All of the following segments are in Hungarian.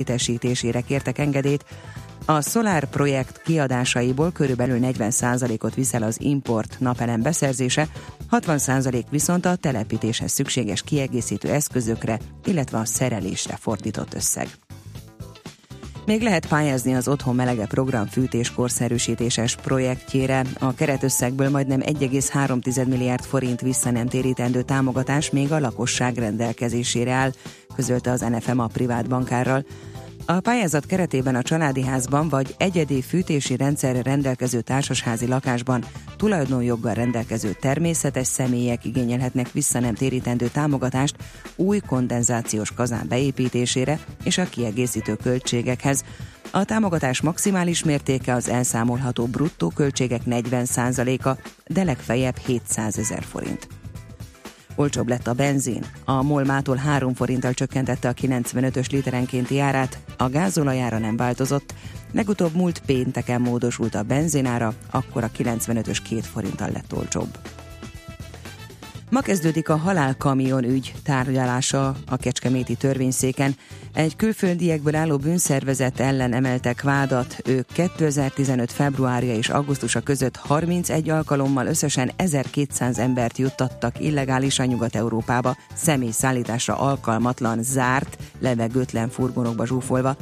létesítésére kértek engedélyt, a Solar projekt kiadásaiból körülbelül 40%-ot viszel az import napelem beszerzése, 60% viszont a telepítéshez szükséges kiegészítő eszközökre, illetve a szerelésre fordított összeg. Még lehet pályázni az Otthon Melege program fűtés korszerűsítéses projektjére. A keretösszegből majdnem 1,3 milliárd forint visszanemtérítendő támogatás még a lakosság rendelkezésére áll, közölte az NFM a privát bankárral. A pályázat keretében a családi házban vagy egyedi fűtési rendszerre rendelkező társasházi lakásban tulajdonjoggal rendelkező természetes személyek igényelhetnek vissza nem térítendő támogatást új kondenzációs kazán beépítésére és a kiegészítő költségekhez. A támogatás maximális mértéke az elszámolható bruttó költségek 40%-a, de legfeljebb 700 ezer forint. Olcsóbb lett a benzin. A Molmától 3 forinttal csökkentette a 95-ös literenkénti árát, a gázolajára nem változott, legutóbb múlt pénteken módosult a benzinára, akkor a 95-ös 2 forinttal lett olcsóbb. Ma kezdődik a halálkamion ügy tárgyalása a Kecskeméti törvényszéken. Egy külföldiekből álló bűnszervezet ellen emeltek vádat. Ők 2015. februárja és augusztusa között 31 alkalommal összesen 1200 embert juttattak illegálisan Nyugat-Európába, személyszállításra alkalmatlan, zárt, levegőtlen furgonokba zsúfolva.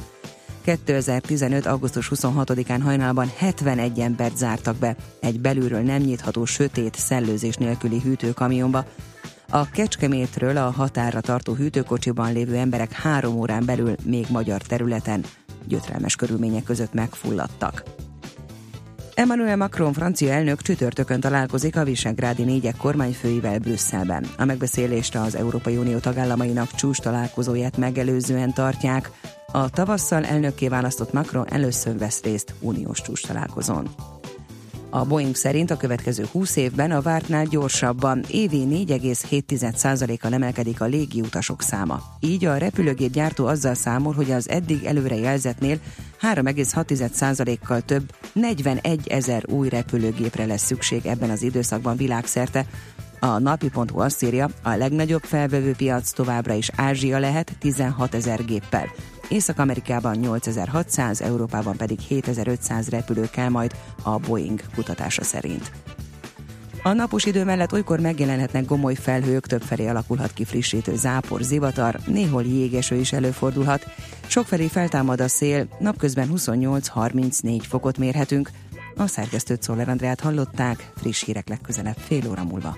2015. augusztus 26-án hajnalban 71 embert zártak be egy belülről nem nyitható sötét szellőzés nélküli hűtőkamionba. A Kecskemétről a határra tartó hűtőkocsiban lévő emberek három órán belül még magyar területen gyötrelmes körülmények között megfulladtak. Emmanuel Macron francia elnök csütörtökön találkozik a Visegrádi négyek kormányfőivel Brüsszelben. A megbeszélést az Európai Unió tagállamainak csúcs találkozóját megelőzően tartják. A tavasszal elnökké választott Macron először vesz részt uniós csúcs találkozón. A Boeing szerint a következő 20 évben a vártnál gyorsabban évi 4,7%-kal emelkedik a légiutasok száma. Így a repülőgép gyártó azzal számol, hogy az eddig előrejelzetnél 3,6%-kal több 41 ezer új repülőgépre lesz szükség ebben az időszakban világszerte, a napi.hu azt írja, a legnagyobb felvevő piac továbbra is Ázsia lehet 16 ezer géppel. Észak-Amerikában 8600, Európában pedig 7500 repülő kell majd a Boeing kutatása szerint. A napos idő mellett olykor megjelenhetnek gomoly felhők, többfelé alakulhat ki frissítő zápor, zivatar, néhol jégeső is előfordulhat. Sokfelé feltámad a szél, napközben 28-34 fokot mérhetünk. A szerkesztőt Szoller Andrát hallották, friss hírek legközelebb fél óra múlva.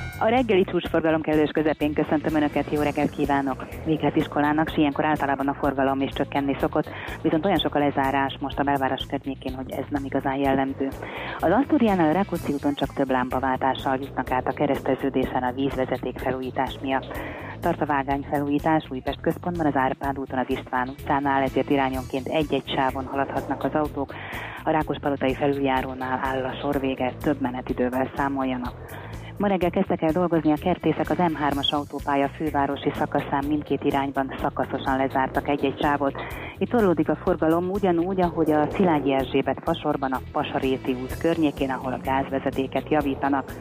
A reggeli csúcsforgalom kellős közepén köszöntöm Önöket, jó reggelt kívánok! Véglet iskolának, s ilyenkor általában a forgalom is csökkenni szokott, viszont olyan sok a lezárás most a belváros környékén, hogy ez nem igazán jellemző. Az Asztúriánál a Rákóczi úton csak több lámpaváltással jutnak át a kereszteződésen a vízvezeték felújítás miatt. Tart a vágány felújítás Újpest központban, az Árpád úton, az István utcánál, ezért irányonként egy-egy sávon haladhatnak az autók. A Rákospalotai felüljárónál áll a sor vége, több menetidővel számoljanak. Ma reggel kezdtek el dolgozni a kertészek az M3-as autópálya fővárosi szakaszán mindkét irányban szakaszosan lezártak egy-egy sávot. Itt torlódik a forgalom ugyanúgy, ahogy a Szilágyi Erzsébet fasorban a Pasaréti út környékén, ahol a gázvezetéket javítanak.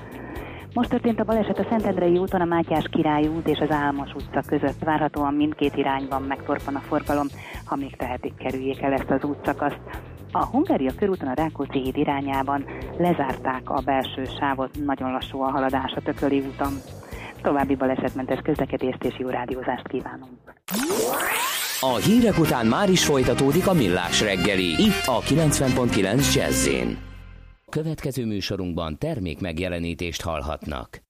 Most történt a baleset a Szentendrei úton, a Mátyás Király út és az Álmos utca között. Várhatóan mindkét irányban megtorpan a forgalom, ha még tehetik, kerüljék el ezt az útszakaszt. A Hungária körúton a Rákóczi híd irányában lezárták a belső sávot, nagyon lassú a haladás a Tököli úton. További balesetmentes közlekedést és jó rádiózást kívánunk. A hírek után már is folytatódik a millás reggeli, itt a 90.9 jazz Következő műsorunkban termék megjelenítést hallhatnak.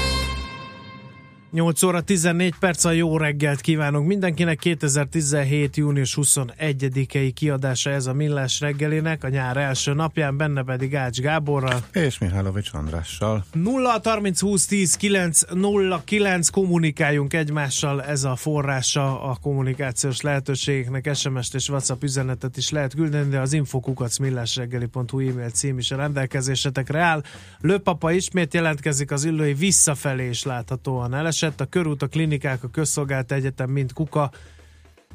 8 óra 14 perc a jó reggelt kívánunk mindenkinek. 2017. június 21-i kiadása ez a Millás reggelének, a nyár első napján, benne pedig Ács Gáborral. És Mihálovics Andrással. 0 30 20 10 9 0 9 kommunikáljunk egymással, ez a forrása a kommunikációs lehetőségeknek. SMS-t és WhatsApp üzenetet is lehet küldeni, de az infokukac millásreggeli.hu e-mail cím is a rendelkezésetekre áll. Lőpapa ismét jelentkezik az ülői visszafelé is láthatóan eles esett, a körút, a klinikák, a közszolgált egyetem mind kuka,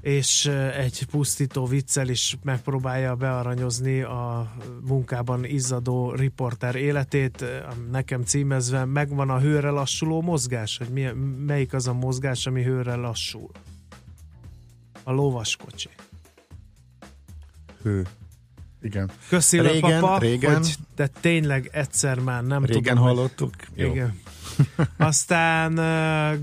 és egy pusztító viccel is megpróbálja bearanyozni a munkában izzadó riporter életét, nekem címezve megvan a hőre lassuló mozgás, hogy mi, melyik az a mozgás, ami hőre lassul. A lovaskocsi. Hő. Igen. Köszi régen, papa, régen, hogy de tényleg egyszer már nem régen tudom. Régen hallottuk. Jó. Igen. Aztán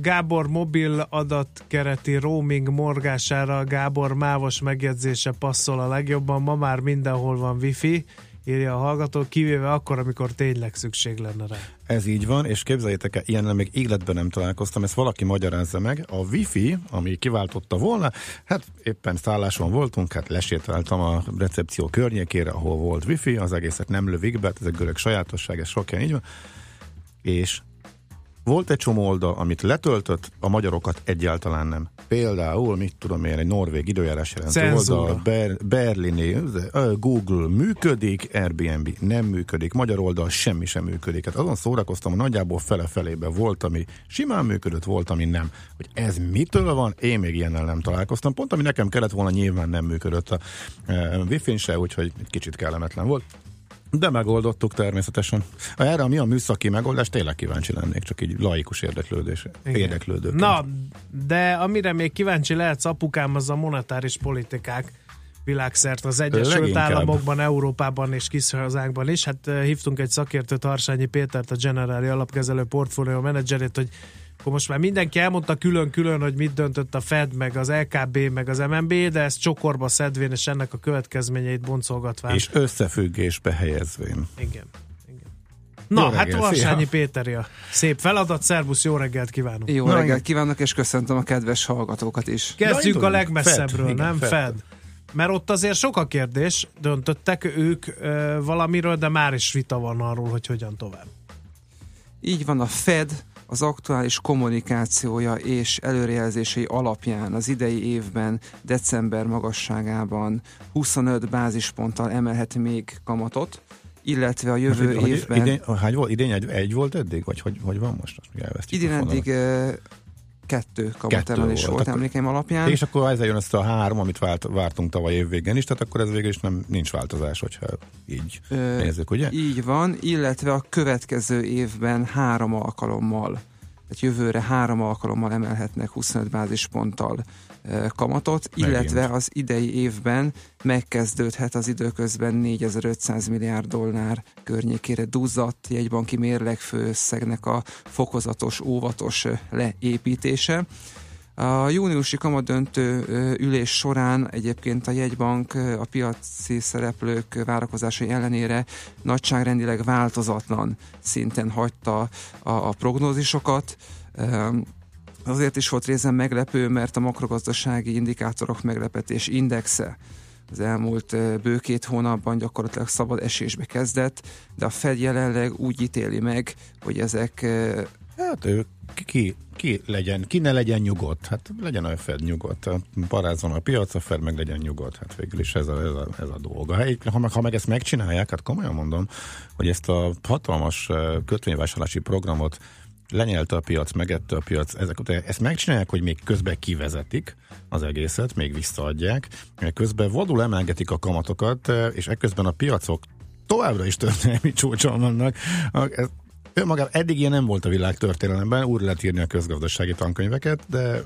Gábor mobil adatkereti roaming morgására Gábor mávos megjegyzése passzol a legjobban. Ma már mindenhol van wifi, írja a hallgató, kivéve akkor, amikor tényleg szükség lenne rá. Ez így van, és képzeljétek el, ilyennel még életben nem találkoztam, ezt valaki magyarázza meg. A wifi, ami kiváltotta volna, hát éppen szálláson voltunk, hát lesétáltam a recepció környékére, ahol volt wifi, az egészet nem lövik be, hát ez egy görög sajátosság, ez sok így van, és volt egy csomó oldal, amit letöltött, a magyarokat egyáltalán nem. Például, mit tudom én, egy norvég időjárás jelentő oldal, Ber- Berlini, Google működik, Airbnb nem működik, magyar oldal semmi sem működik. Hát azon szórakoztam, hogy nagyjából fele-felébe volt, ami simán működött, volt, ami nem. Hogy ez mitől van, én még ilyennel nem találkoztam. Pont ami nekem kellett volna, nyilván nem működött a e, wifi se, úgyhogy kicsit kellemetlen volt. De megoldottuk természetesen. Erre mi a műszaki megoldás, tényleg kíváncsi lennék, csak így laikus érdeklődés, érdeklődő. Na, de amire még kíváncsi lehetsz, apukám, az a monetáris politikák világszert az Egyesült Leginkább. Államokban, Európában és kis hazánkban is. Hát hívtunk egy szakértőt, Harsányi Pétert, a Generáli Alapkezelő Portfólió menedzserét, hogy Akkor most már mindenki elmondta külön-külön, hogy mit döntött a Fed, meg az LKB, meg az MNB, de ezt csokorba szedvén, és ennek a következményeit boncolgatván. És összefüggésbe helyezvén. Igen. Na, jó hát Varsányi Péteri a szép feladat. Szervusz, jó reggelt kívánok! Jó Na, reggelt kívánok, és köszöntöm a kedves hallgatókat is. Kezdjük a legmesszebbről, Fed, nem? Igen, Fed. Fed. Mert ott azért sok a kérdés, döntöttek ők ö, valamiről, de már is vita van arról, hogy hogyan tovább. Így van, a Fed az aktuális kommunikációja és előrejelzései alapján az idei évben, december magasságában 25 bázisponttal emelhet még kamatot, illetve a jövő most, évben... Idén, hány volt? Idén egy, egy volt eddig? Vagy hogy, hogy van most? Idén eddig kettő kamatemelés volt, volt emlékeim alapján. És akkor ezzel jön ezt a három, amit várt, vártunk tavaly év végén is, tehát akkor ez végül is nem, nincs változás, hogyha így Ö, nézzük, ugye? Így van, illetve a következő évben három alkalommal, tehát jövőre három alkalommal emelhetnek 25 bázisponttal kamatot, illetve az idei évben megkezdődhet az időközben 4500 milliárd dollár környékére duzzadt jegybanki mérleg főösszegnek a fokozatos, óvatos leépítése. A júniusi kamadöntő ülés során egyébként a jegybank a piaci szereplők várakozásai ellenére nagyságrendileg változatlan szinten hagyta a, a prognózisokat. Azért is volt részen meglepő, mert a makrogazdasági indikátorok meglepetés indexe az elmúlt bő két hónapban gyakorlatilag szabad esésbe kezdett, de a Fed jelenleg úgy ítéli meg, hogy ezek... Hát ő ki, ki legyen, ki ne legyen nyugodt, hát legyen a Fed nyugodt, parázzon a piac, a Fed meg legyen nyugodt, hát végül is ez a, ez a, ez a dolga. Hát, ha, meg, ha meg ezt megcsinálják, hát komolyan mondom, hogy ezt a hatalmas kötvényvásárlási programot lenyelte a piac, megette a piac, ezek, ezt megcsinálják, hogy még közben kivezetik az egészet, még visszaadják, közben vadul emelgetik a kamatokat, és ekközben a piacok továbbra is történelmi csúcson vannak. Önmagában eddig ilyen nem volt a világ történelemben, úr lehet írni a közgazdasági tankönyveket, de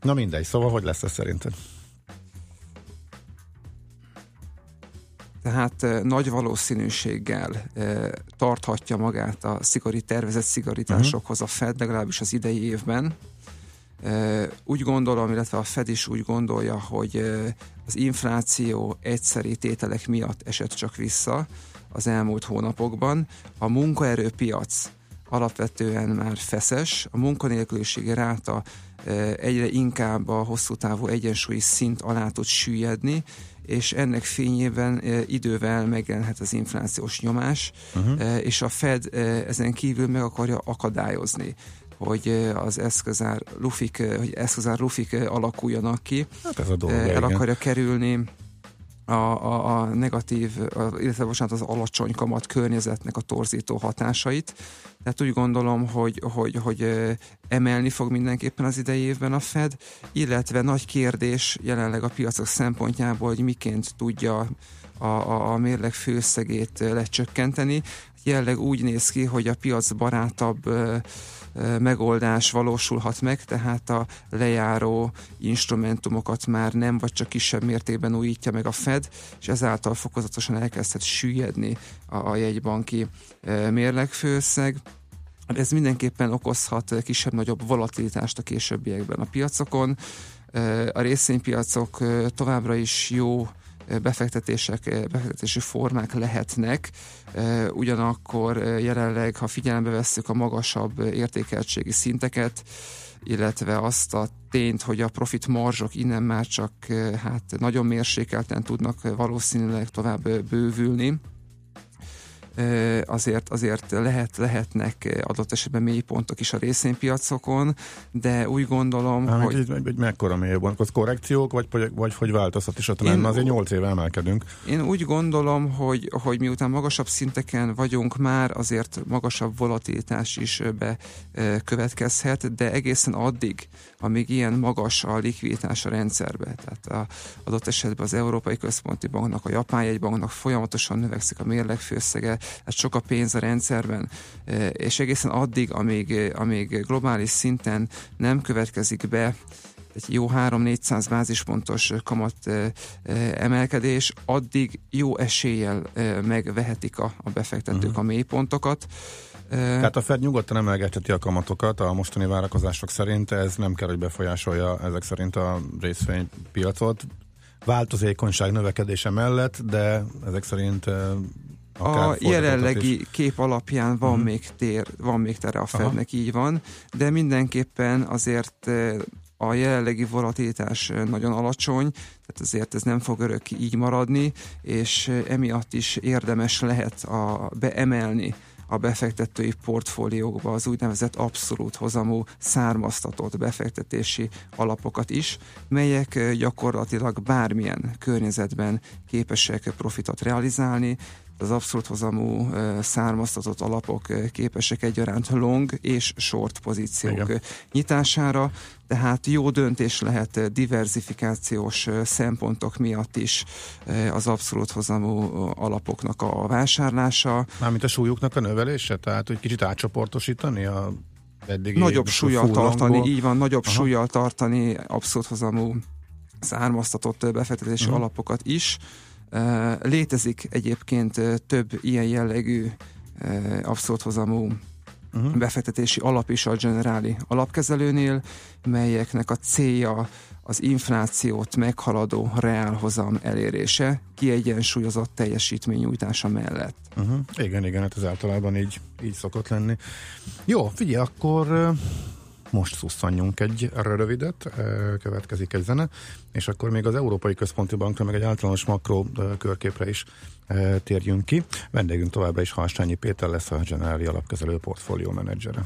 na mindegy, szóval hogy lesz ez szerinted? tehát nagy valószínűséggel tarthatja magát a szigorít, tervezett szigorításokhoz a Fed, legalábbis az idei évben. Úgy gondolom, illetve a Fed is úgy gondolja, hogy az infláció egyszeri tételek miatt esett csak vissza az elmúlt hónapokban. A munkaerőpiac alapvetően már feszes, a munkanélküliségi ráta egyre inkább a hosszú távú egyensúlyi szint alá tud süllyedni, és ennek fényében idővel megjelenhet az inflációs nyomás, uh-huh. és a Fed ezen kívül meg akarja akadályozni hogy az eszközár lufik, hogy eszközár lufik alakuljanak ki. Hát ez a dolog, El igen. akarja kerülni a, a, a negatív, a, illetve bocsánat, az alacsony kamat környezetnek a torzító hatásait. Tehát úgy gondolom, hogy, hogy, hogy emelni fog mindenképpen az idei évben a Fed, illetve nagy kérdés jelenleg a piacok szempontjából, hogy miként tudja a, a, a mérleg főszegét lecsökkenteni. Jelenleg úgy néz ki, hogy a piac barátabb megoldás valósulhat meg, tehát a lejáró instrumentumokat már nem vagy csak kisebb mértékben újítja meg a Fed, és ezáltal fokozatosan elkezdhet süllyedni a, a jegybanki mérlegfőszeg. Ez mindenképpen okozhat kisebb-nagyobb volatilitást a későbbiekben a piacokon. A részvénypiacok továbbra is jó befektetések, befektetési formák lehetnek, ugyanakkor jelenleg, ha figyelembe vesszük a magasabb értékeltségi szinteket, illetve azt a tényt, hogy a profit marzsok innen már csak hát nagyon mérsékelten tudnak valószínűleg tovább bővülni, azért, azért lehet, lehetnek adott esetben mély pontok is a részvénypiacokon, de úgy gondolom, Há, hogy... Egy, egy, egy mekkora mély pont? Az korrekciók, vagy, vagy, vagy hogy változhat is ott én, azért 8 éve emelkedünk. Én úgy gondolom, hogy, hogy miután magasabb szinteken vagyunk már, azért magasabb volatilitás is bekövetkezhet, de egészen addig, amíg ilyen magas a likviditás a rendszerbe, tehát a, adott esetben az Európai Központi Banknak, a Japán jegybanknak folyamatosan növekszik a mérlegfőszege, hát sok a pénz a rendszerben, e, és egészen addig, amíg, amíg globális szinten nem következik be egy jó 3-400 bázispontos kamat emelkedés, addig jó eséllyel megvehetik a, a befektetők uh-huh. a mélypontokat. Tehát a Fed nyugodtan emelgetheti a kamatokat a mostani várakozások szerint, ez nem kell, hogy befolyásolja ezek szerint a részvénypiacot. Változékonyság növekedése mellett, de ezek szerint a jelenlegi kép alapján van uh-huh. még tér, van még tere a Fednek, így van, de mindenképpen azért a jelenlegi volatilitás nagyon alacsony, tehát azért ez nem fog örök így maradni, és emiatt is érdemes lehet a, beemelni a befektetői portfóliókba az úgynevezett abszolút hozamú származtatott befektetési alapokat is, melyek gyakorlatilag bármilyen környezetben képesek profitot realizálni, az abszolút hozamú származtatott alapok képesek egyaránt long és short pozíciók Igen. nyitására, tehát jó döntés lehet diversifikációs szempontok miatt is az abszolút hozamú alapoknak a vásárlása. Mármint a súlyuknak a növelése? Tehát, hogy kicsit átcsoportosítani a eddigi Nagyobb súlyjal tartani, így van, nagyobb Aha. súlyjal tartani abszolút hozamú származtatott befektetési uh-huh. alapokat is. Létezik egyébként több ilyen jellegű abszolút hozamú uh-huh. befektetési alap is a Generáli alapkezelőnél, melyeknek a célja az inflációt meghaladó reálhozam elérése, kiegyensúlyozott teljesítményújtása mellett. Uh-huh. Igen, igen, hát ez általában így, így szokott lenni. Jó, figyelj, akkor most szusszanjunk egy rövidet, következik egy zene, és akkor még az Európai Központi Bankra, meg egy általános makro körképre is térjünk ki. Vendégünk továbbra is Halstányi Péter lesz a Generáli Alapkezelő Portfólió menedzsere.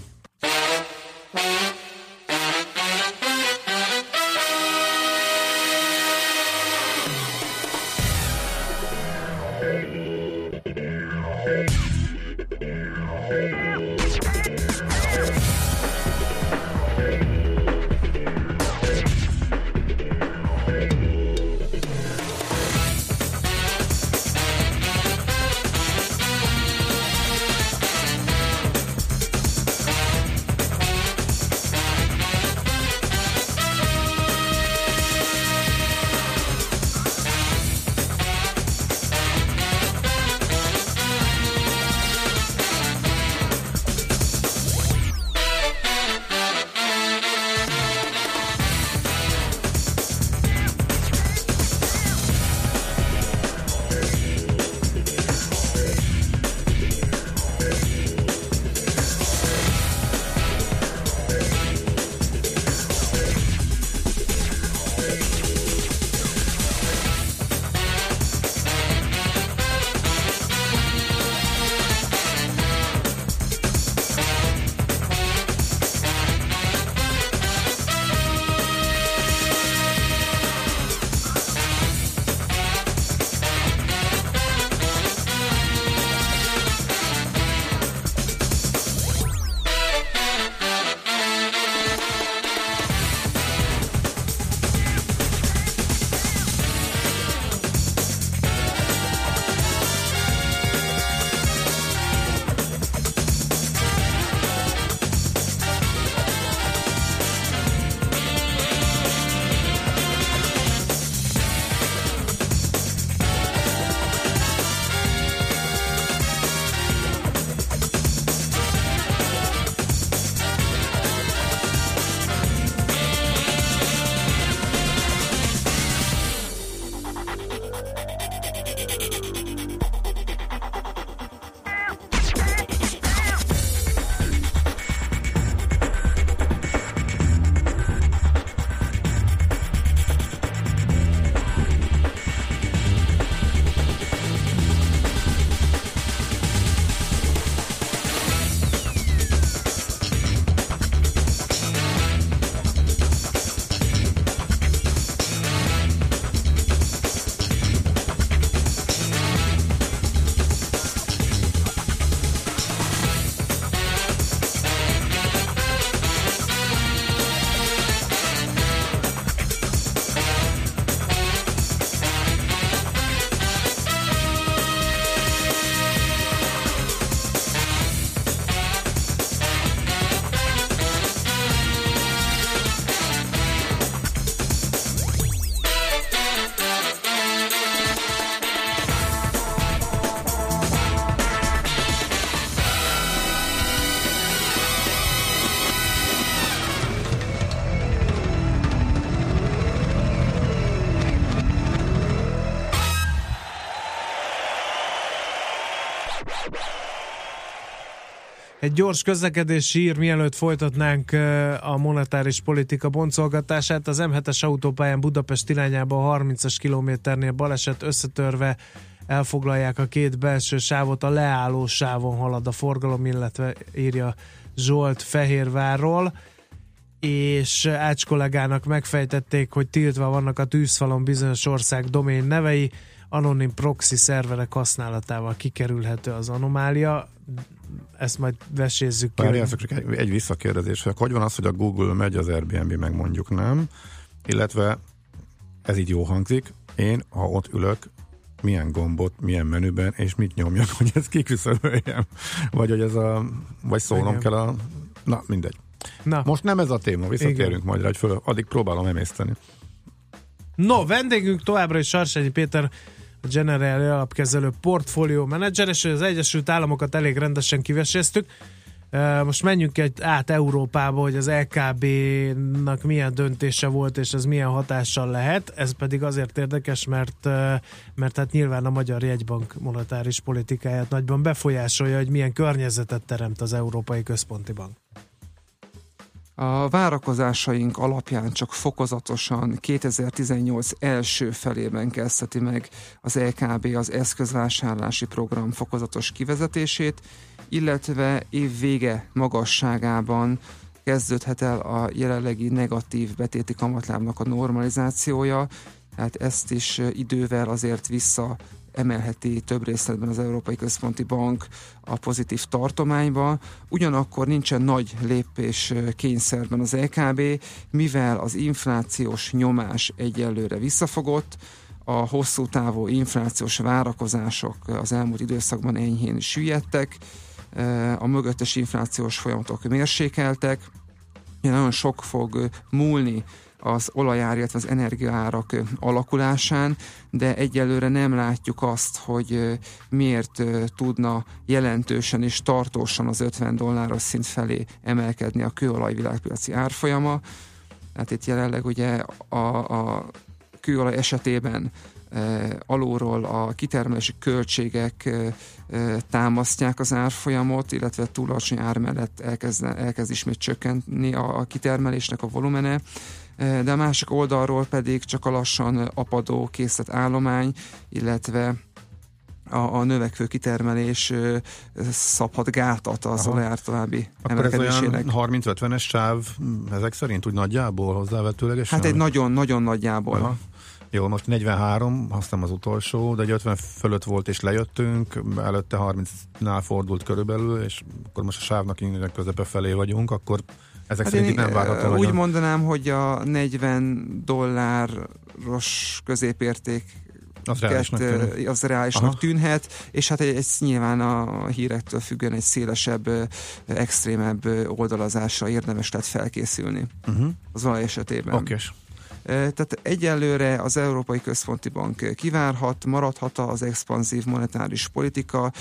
Egy gyors közlekedési hír, mielőtt folytatnánk a monetáris politika boncolgatását. Az M7-es autópályán Budapest irányába a 30-as kilométernél baleset összetörve elfoglalják a két belső sávot, a leálló sávon halad a forgalom, illetve írja Zsolt Fehérvárról és Ács kollégának megfejtették, hogy tiltva vannak a tűzfalon bizonyos ország domén nevei, anonim proxy szerverek használatával kikerülhető az anomália. Ezt majd vesézzük ki. Várjál, csak egy, egy visszakérdezés, hogy hogy van az, hogy a Google megy, az Airbnb meg mondjuk nem, illetve ez így jó hangzik, én, ha ott ülök, milyen gombot, milyen menüben, és mit nyomjak, hogy ezt kiküszöböljem. Vagy hogy ez a, vagy szólnom Igen. kell a, na mindegy. Na. Most nem ez a téma, visszatérünk Igen. majd rá, hogy föl, addig próbálom emészteni. No, vendégünk továbbra is Sarsányi Péter, a General alapkezelő portfólió menedzser, és az Egyesült Államokat elég rendesen kiveséztük. Most menjünk egy át Európába, hogy az LKB-nak milyen döntése volt, és ez milyen hatással lehet. Ez pedig azért érdekes, mert, mert hát nyilván a Magyar Jegybank monetáris politikáját nagyban befolyásolja, hogy milyen környezetet teremt az Európai Központi Bank. A várakozásaink alapján csak fokozatosan 2018 első felében kezdheti meg az LKB az eszközvásárlási program fokozatos kivezetését, illetve év vége magasságában kezdődhet el a jelenlegi negatív betéti kamatlábnak a normalizációja, tehát ezt is idővel azért vissza emelheti több részletben az Európai Központi Bank a pozitív tartományba. Ugyanakkor nincsen nagy lépés kényszerben az EKB, mivel az inflációs nyomás egyelőre visszafogott, a hosszú távú inflációs várakozások az elmúlt időszakban enyhén süllyedtek, a mögöttes inflációs folyamatok mérsékeltek, nagyon sok fog múlni az olajár, illetve az energiaárak alakulásán, de egyelőre nem látjuk azt, hogy miért tudna jelentősen és tartósan az 50 dolláros szint felé emelkedni a kőolaj világpiaci árfolyama. Hát itt jelenleg ugye a, a kőolaj esetében alulról a kitermelési költségek támasztják az árfolyamot, illetve túl alacsony ár mellett elkezd, elkezd ismét csökkenni a, a kitermelésnek a volumene de a másik oldalról pedig csak a lassan apadó készlet állomány, illetve a, a növekvő kitermelés szabhat gátat az Aha. olajár további Akkor emelkedésének. ez olyan 30-50-es sáv ezek szerint úgy nagyjából hozzávetőlegesen? Hát egy nagyon-nagyon nagyjából. Aha. Jó, most 43, aztán az utolsó, de egy 50 fölött volt és lejöttünk, előtte 30-nál fordult körülbelül, és akkor most a sávnak innen közepe felé vagyunk, akkor ezek hát szerint nem várható. Úgy mondanám, hogy a 40 dolláros középérték az reálisnak, tűnhet. az reálisnak tűnhet, és hát ez nyilván a hírektől függően egy szélesebb, extrémebb oldalazásra érdemes lett felkészülni uh-huh. az olaj esetében. Okés. Tehát egyelőre az Európai Központi Bank kivárhat, maradhat az expanzív monetáris politika,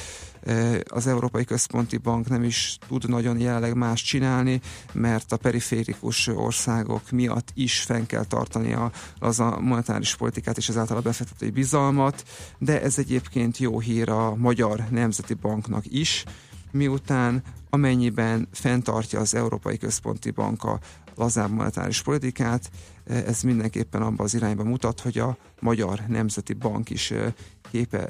az Európai Központi Bank nem is tud nagyon jelenleg más csinálni, mert a periférikus országok miatt is fenn kell tartani a, az a monetáris politikát és ezáltal a befektetői bizalmat, de ez egyébként jó hír a Magyar Nemzeti Banknak is, miután amennyiben fenntartja az Európai Központi Bank a lazább monetáris politikát, ez mindenképpen abban az irányba mutat, hogy a Magyar Nemzeti Bank is képe,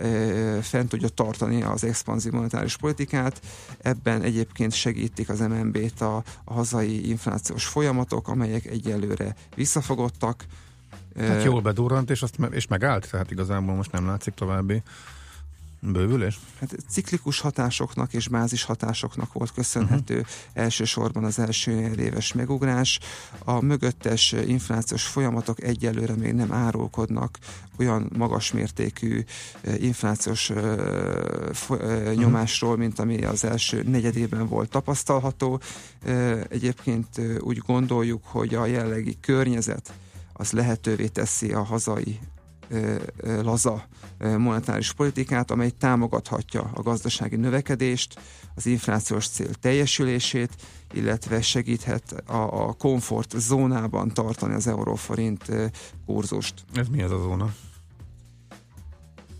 fent tudja tartani az expanzív monetáris politikát. Ebben egyébként segítik az MNB-t a, a hazai inflációs folyamatok, amelyek egyelőre visszafogottak. Hát jól bedurrant, és, azt, és megállt, tehát igazából most nem látszik további Bővülés? Hát ciklikus hatásoknak és bázis hatásoknak volt köszönhető uh-huh. elsősorban az első éves megugrás. A mögöttes inflációs folyamatok egyelőre még nem árulkodnak olyan magas mértékű eh, inflációs uh, nyomásról, mint ami az első negyedében volt tapasztalható. Egyébként úgy gondoljuk, hogy a jelenlegi környezet az lehetővé teszi a hazai laza monetáris politikát, amely támogathatja a gazdasági növekedést, az inflációs cél teljesülését, illetve segíthet a, a komfort zónában tartani az euróforint kurzust. Ez mi ez a zóna?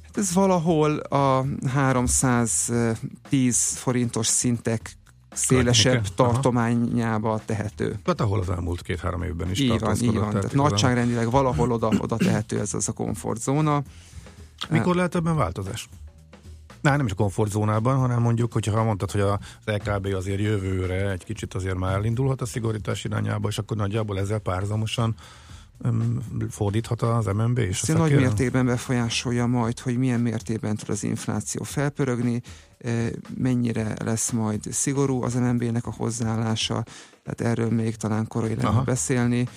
Hát ez valahol a 310 forintos szintek szélesebb tartományába tehető. Hát ahol az elmúlt két-három évben is Így van, így van. Tehát nagyságrendileg valahol oda, oda tehető ez az a komfortzóna. Mikor lehet ebben változás? Na, nem is a komfortzónában, hanem mondjuk, hogyha mondtad, hogy az LKB azért jövőre egy kicsit azért már elindulhat a szigorítás irányába, és akkor nagyjából ezzel párzamosan öm, fordíthat az MNB és a Ez nagy szakértelem? mértékben befolyásolja majd, hogy milyen mértékben tud az infláció felpörögni, eh, mennyire lesz majd szigorú az MNB-nek a hozzáállása, tehát erről még talán korai lenne Aha. beszélni.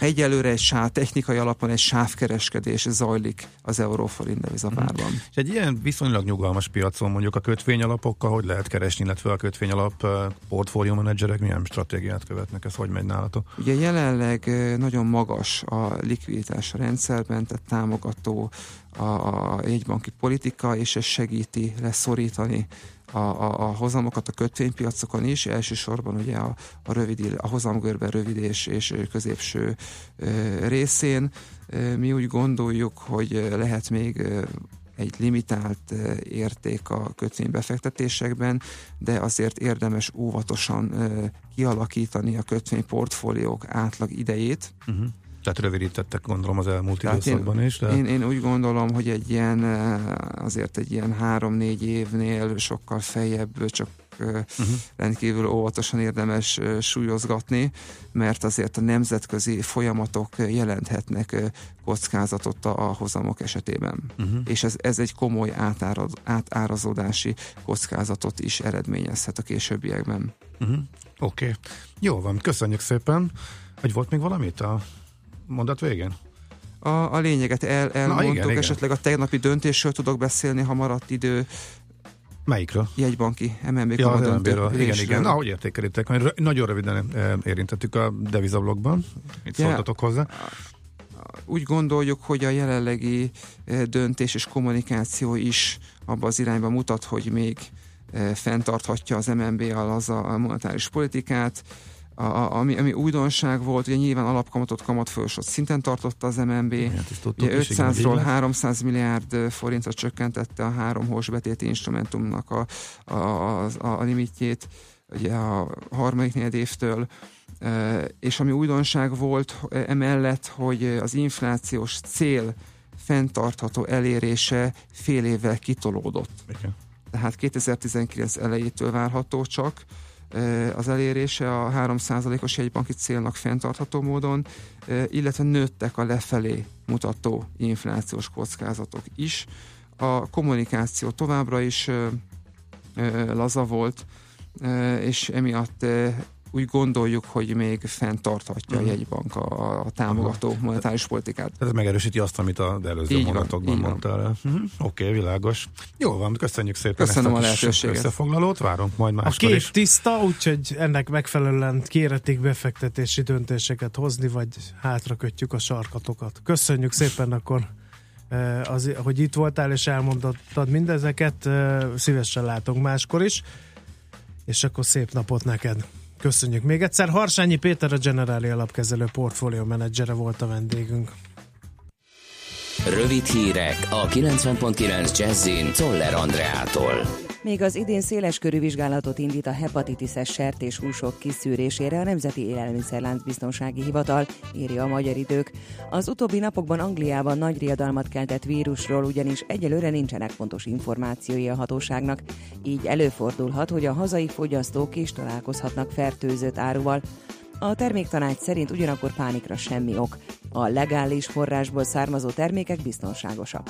Egyelőre egy sáv, technikai alapon egy sávkereskedés zajlik az euróforint devizapárban. És egy ilyen viszonylag nyugalmas piacon mondjuk a kötvényalapokkal hogy lehet keresni, illetve a kötvényalap portfólió menedzserek milyen stratégiát követnek, ez hogy megy nálatok? Ugye jelenleg nagyon magas a likviditás a rendszerben, tehát támogató a, a jegybanki politika, és ez segíti leszorítani a, a, a hozamokat a kötvénypiacokon is, elsősorban ugye a, a, rövid, a hozamgörben rövid és, és középső ö, részén. Mi úgy gondoljuk, hogy lehet még egy limitált érték a kötvénybefektetésekben, de azért érdemes óvatosan kialakítani a kötvényportfóliók átlag idejét, Uh-huh. Tehát rövidítettek gondolom az elmúlt Tehát időszakban is. De... Én, én úgy gondolom, hogy egy ilyen, eh, azért egy ilyen három-négy évnél sokkal feljebb csak uh-huh. rendkívül óvatosan érdemes eh, súlyozgatni, mert azért a nemzetközi folyamatok jelenthetnek eh, kockázatot a, hozamok esetében. Uh-huh. És ez, ez egy komoly átárad, átárazódási kockázatot is eredményezhet a későbbiekben. Uh-huh. Oké. Okay. Jó van, köszönjük szépen. Hogy volt még valamit a mondat végén? A, a lényeget el, elmondtuk, igen, igen. esetleg a tegnapi döntésről tudok beszélni, ha maradt idő, Melyikről? jegybanki MNB Ja, az MNB-ről. Igen, igen. Na, hogy értékelitek? Rö- Nagyon röviden eh, érintettük a devizablogban. Mit Ja. szóltatok hozzá? Úgy gondoljuk, hogy a jelenlegi eh, döntés és kommunikáció is abba az irányba mutat, hogy még eh, fenntarthatja az MNB az a monetáris politikát. A, a, ami, ami újdonság volt, ugye nyilván alapkamatot kamatfősot szinten tartotta az MNB. Hát Ugye is, igen, így 500-ról lett. 300 milliárd forintra csökkentette a három hós betéti instrumentumnak a, a, a, a limitjét ugye a harmadik negyed évtől, és ami újdonság volt emellett, hogy az inflációs cél fenntartható elérése fél évvel kitolódott. Igen. Tehát 2019 elejétől várható csak az elérése a 3%-os jegybanki célnak fenntartható módon, illetve nőttek a lefelé mutató inflációs kockázatok is. A kommunikáció továbbra is laza volt, és emiatt úgy gondoljuk, hogy még fenntarthatja a Mhm. jegybank a, a támogató monetáris politikát. Tehát ez megerősíti azt, amit az előző Így mondatokban van. mondtál. Uh-huh. Oké, okay, világos. Jó van, köszönjük szépen Köszönöm ezt a kis lehetőséget. összefoglalót, várunk majd A máskor kép is. tiszta, úgyhogy ennek megfelelően kéretik befektetési döntéseket hozni, vagy hátra kötjük a sarkatokat. Köszönjük szépen akkor, eh, az, hogy itt voltál és elmondottad mindezeket. eh, Szívesen látunk máskor is. És akkor szép napot neked. Köszönjük még egyszer. Harsányi Péter, a Generáli Alapkezelő portfólió menedzsere volt a vendégünk. Rövid hírek a 90.9 Jazzin Toller Andreától. Még az idén széleskörű vizsgálatot indít a hepatitises sertéshúsok kiszűrésére a Nemzeti Élelmiszerlánc Biztonsági Hivatal, írja a Magyar Idők. Az utóbbi napokban Angliában nagy riadalmat keltett vírusról ugyanis egyelőre nincsenek pontos információi a hatóságnak, így előfordulhat, hogy a hazai fogyasztók is találkozhatnak fertőzött áruval. A terméktanács szerint ugyanakkor pánikra semmi ok. A legális forrásból származó termékek biztonságosak.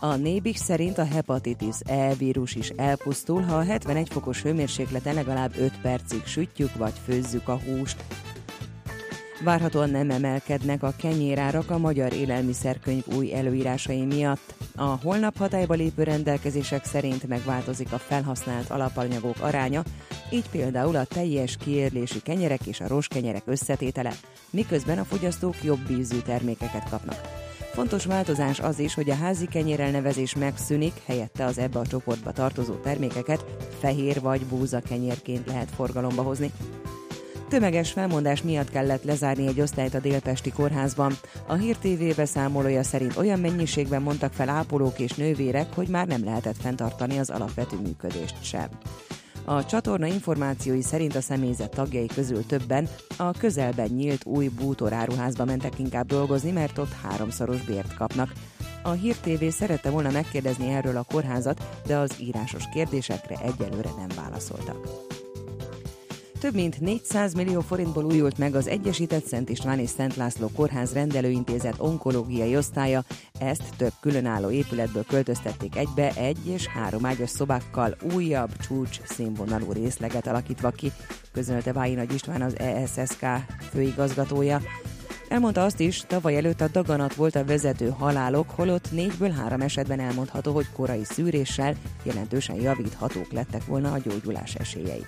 A Nébik szerint a hepatitis E vírus is elpusztul, ha a 71 fokos hőmérsékleten legalább 5 percig sütjük vagy főzzük a húst. Várhatóan nem emelkednek a kenyérárak a Magyar Élelmiszerkönyv új előírásai miatt. A holnap hatályba lépő rendelkezések szerint megváltozik a felhasznált alapanyagok aránya, így például a teljes kiérlési kenyerek és a roskenyerek összetétele, miközben a fogyasztók jobb ízű termékeket kapnak. Fontos változás az is, hogy a házi kenyérelnevezés megszűnik, helyette az ebbe a csoportba tartozó termékeket fehér vagy búza kenyérként lehet forgalomba hozni. Tömeges felmondás miatt kellett lezárni egy osztályt a Délpesti kórházban. A Hír TV beszámolója szerint olyan mennyiségben mondtak fel ápolók és nővérek, hogy már nem lehetett fenntartani az alapvető működést sem. A csatorna információi szerint a személyzet tagjai közül többen a közelben nyílt új bútoráruházba mentek inkább dolgozni, mert ott háromszoros bért kapnak. A Hír TV szerette volna megkérdezni erről a kórházat, de az írásos kérdésekre egyelőre nem válaszoltak. Több mint 400 millió forintból újult meg az Egyesített Szent István és Szent László Kórház rendelőintézet onkológiai osztálya, ezt több különálló épületből költöztették egybe egy és három ágyas szobákkal újabb csúcs színvonalú részleget alakítva ki, közölte Vályi Nagy István az ESSK főigazgatója. Elmondta azt is, tavaly előtt a daganat volt a vezető halálok, holott négyből három esetben elmondható, hogy korai szűréssel jelentősen javíthatók lettek volna a gyógyulás esélyei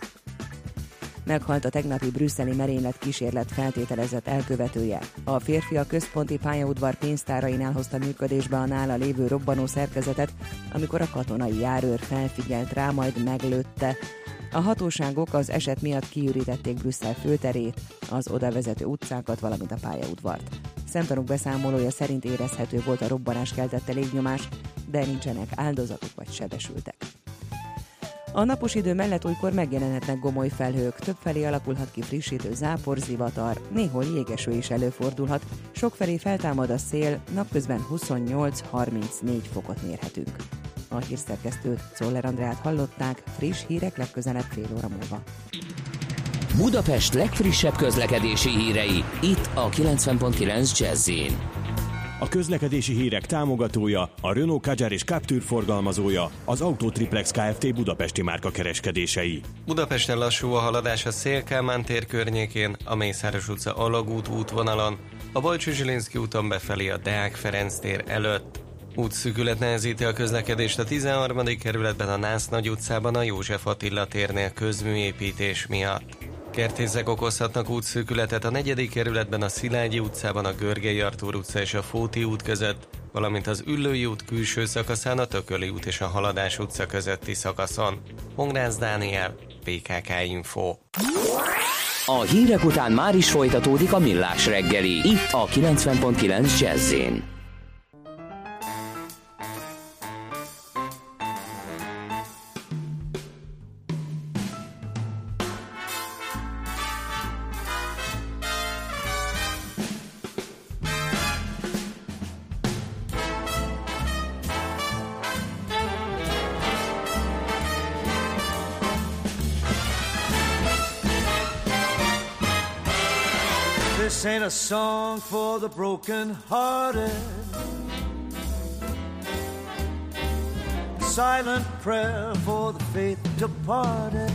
meghalt a tegnapi brüsszeli merénylet kísérlet feltételezett elkövetője. A férfi a központi pályaudvar pénztárainál hozta működésbe a nála lévő robbanó szerkezetet, amikor a katonai járőr felfigyelt rá, majd meglőtte. A hatóságok az eset miatt kiürítették Brüsszel főterét, az odavezető utcákat, valamint a pályaudvart. Szemtanúk beszámolója szerint érezhető volt a robbanás keltette légnyomás, de nincsenek áldozatok vagy sebesültek. A napos idő mellett olykor megjelenhetnek gomoly felhők, többfelé alakulhat ki frissítő zápor, zivatar, néhol jégeső is előfordulhat, sokfelé feltámad a szél, napközben 28-34 fokot mérhetünk. A hírszerkesztőt, Czoller Andrát hallották, friss hírek legközelebb fél óra múlva. Budapest legfrissebb közlekedési hírei, itt a 90.9 jazz a közlekedési hírek támogatója, a Renault Kadjar és Captur forgalmazója, az Autotriplex Kft. Budapesti márka kereskedései. Budapesten lassú a haladás a Szélkámán tér környékén, a Mészáros utca Alagút útvonalon, a Balcsú Zsilinszki úton befelé a Deák Ferenc tér előtt. Útszűkület nehezíti a közlekedést a 13. kerületben a Nász Nagy utcában a József Attila térnél közműépítés miatt. Kertészek okozhatnak útszűkületet a negyedik kerületben a Szilágyi utcában, a Görgei Artúr utca és a Fóti út között, valamint az Üllői út külső szakaszán a Tököli út és a Haladás utca közötti szakaszon. Pongrász Dániel, PKK Info. A hírek után már is folytatódik a millás reggeli, itt a 90.9 jazz song for the broken hearted. Silent prayer for the faith departed.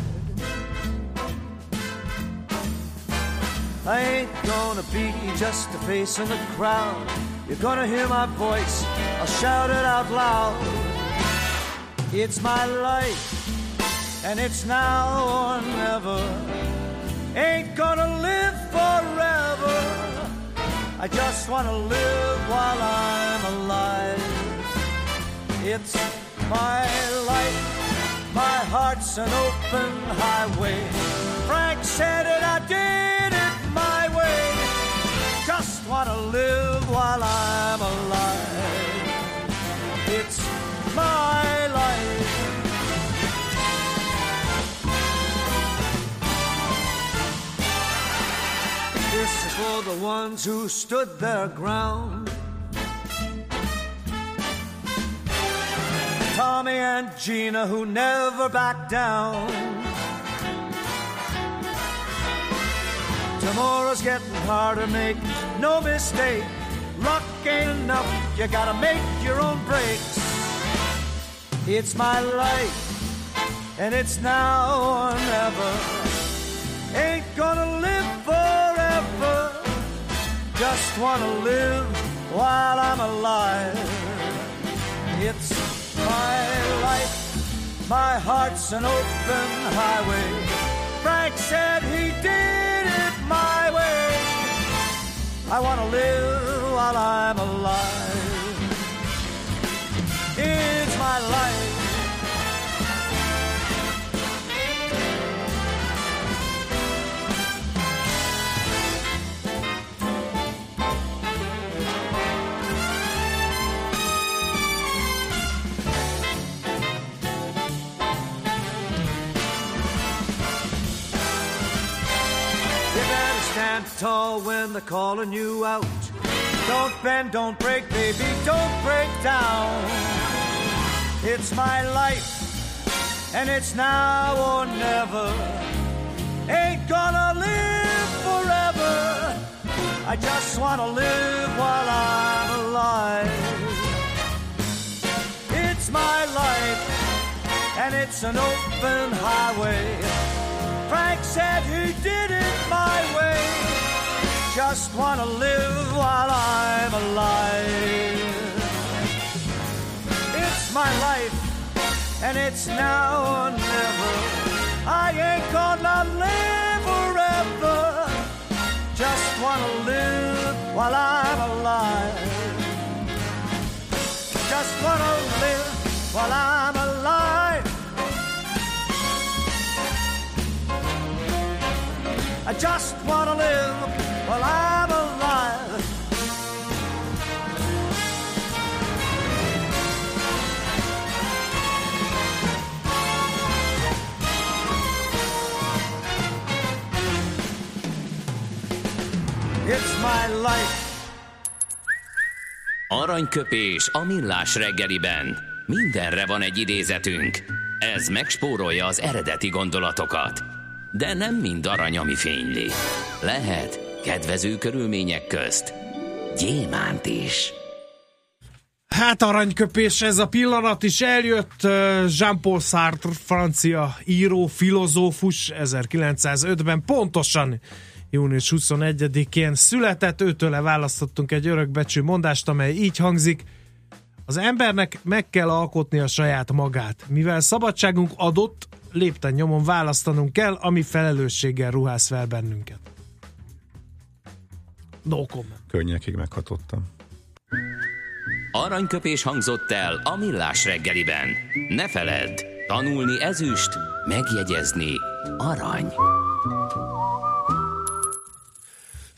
I ain't gonna be just a face in the crowd. You're gonna hear my voice, I'll shout it out loud. It's my life, and it's now or never ain't gonna live forever. I just wanna live while I'm alive. It's my life, my heart's an open highway. Frank said it, I did it my way. Just wanna live while I'm alive. It's my for the ones who stood their ground. Tommy and Gina who never backed down. Tomorrow's getting harder, make no mistake. Luck ain't enough, you gotta make your own breaks. It's my life, and it's now or never. Ain't gonna live. Just wanna live while I'm alive. It's my life, my heart's an open highway. Frank said he did it my way. I wanna live while I'm alive. It's my life. Tall when they're calling you out. Don't bend, don't break, baby, don't break down. It's my life, and it's now or never. Ain't gonna live forever. I just wanna live while I'm alive. It's my life, and it's an open highway. Frank said he did it my way. Just wanna live while I'm alive. It's my life, and it's now or never. I ain't gonna live forever. Just wanna live while I'm alive. Just wanna live while I'm alive. I just wanna live It's my life. Aranyköpés a millás reggeliben. Mindenre van egy idézetünk. Ez megspórolja az eredeti gondolatokat. De nem mind arany, ami fényli. Lehet kedvező körülmények közt gyémánt is. Hát aranyköpés, ez a pillanat is eljött. Jean-Paul Sartre, francia író, filozófus 1905-ben pontosan június 21-én született. Őtőle választottunk egy örökbecsű mondást, amely így hangzik. Az embernek meg kell alkotni a saját magát. Mivel szabadságunk adott, lépten nyomon választanunk kell, ami felelősséggel ruház fel bennünket. No comment. Könnyekig meghatottam. Aranyköpés hangzott el a millás reggeliben. Ne feledd, tanulni ezüst, megjegyezni arany.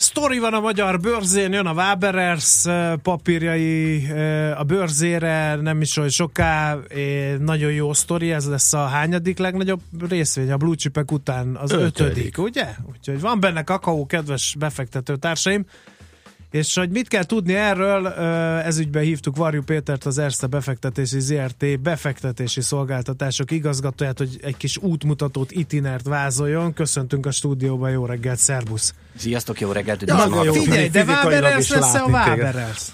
Sztori van a magyar bőrzén, jön a Waberers eh, papírjai eh, a bőrzére, nem is olyan soká, eh, nagyon jó sztori, ez lesz a hányadik legnagyobb részvény, a Blue Chipek után az ötödik, Ötödik. ugye? Úgyhogy van benne kakaó, kedves befektető társaim. És hogy mit kell tudni erről, ezügyben hívtuk Varjú Pétert, az Erste befektetési ZRT befektetési szolgáltatások igazgatóját, hogy egy kis útmutatót, itinert vázoljon. Köszöntünk a stúdióban, jó reggelt, szervusz! Sziasztok, jó reggelt! Ja, jó, a- figyelj, de is lesz a. Waberers.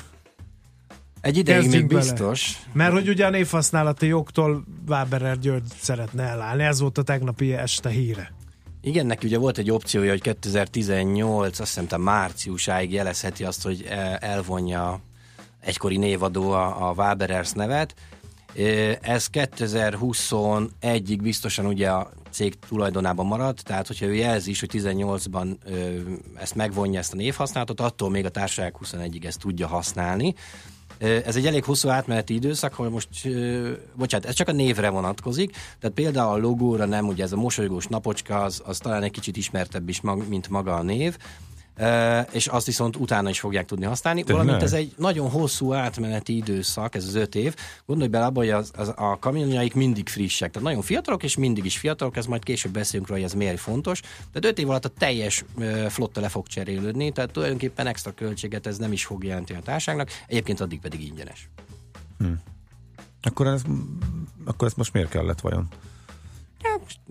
Egy ideig még Kezdjünk bele. biztos. Mert hogy ugye a névhasználati jogtól Waberer György szeretne elállni, ez volt a tegnapi este híre. Igen, neki ugye volt egy opciója, hogy 2018, azt hiszem, márciusáig jelezheti azt, hogy eh, elvonja egykori névadó a, a Waberers nevet. Eh, Ez 2021-ig biztosan ugye a cég tulajdonában maradt, tehát hogyha ő jelzi is, hogy 18-ban ö, ezt megvonja ezt a névhasználatot, attól még a társaság 21-ig ezt tudja használni. Ez egy elég hosszú átmeneti időszak, ahol most, bocsánat, ez csak a névre vonatkozik, tehát például a logóra nem, ugye ez a mosolygós napocska, az, az talán egy kicsit ismertebb is, mag, mint maga a név, és azt viszont utána is fogják tudni használni, Tényleg? valamint ez egy nagyon hosszú átmeneti időszak, ez az öt év. Gondolj bele abba, hogy az, az, a kamionjaik mindig frissek, tehát nagyon fiatalok, és mindig is fiatalok, ez majd később beszélünk róla, hogy ez miért fontos. Tehát öt év alatt a teljes flotta le fog cserélődni, tehát tulajdonképpen extra költséget ez nem is fog jelenteni a társaságnak, egyébként addig pedig ingyenes. Akkor, ez, akkor ezt most miért kellett vajon?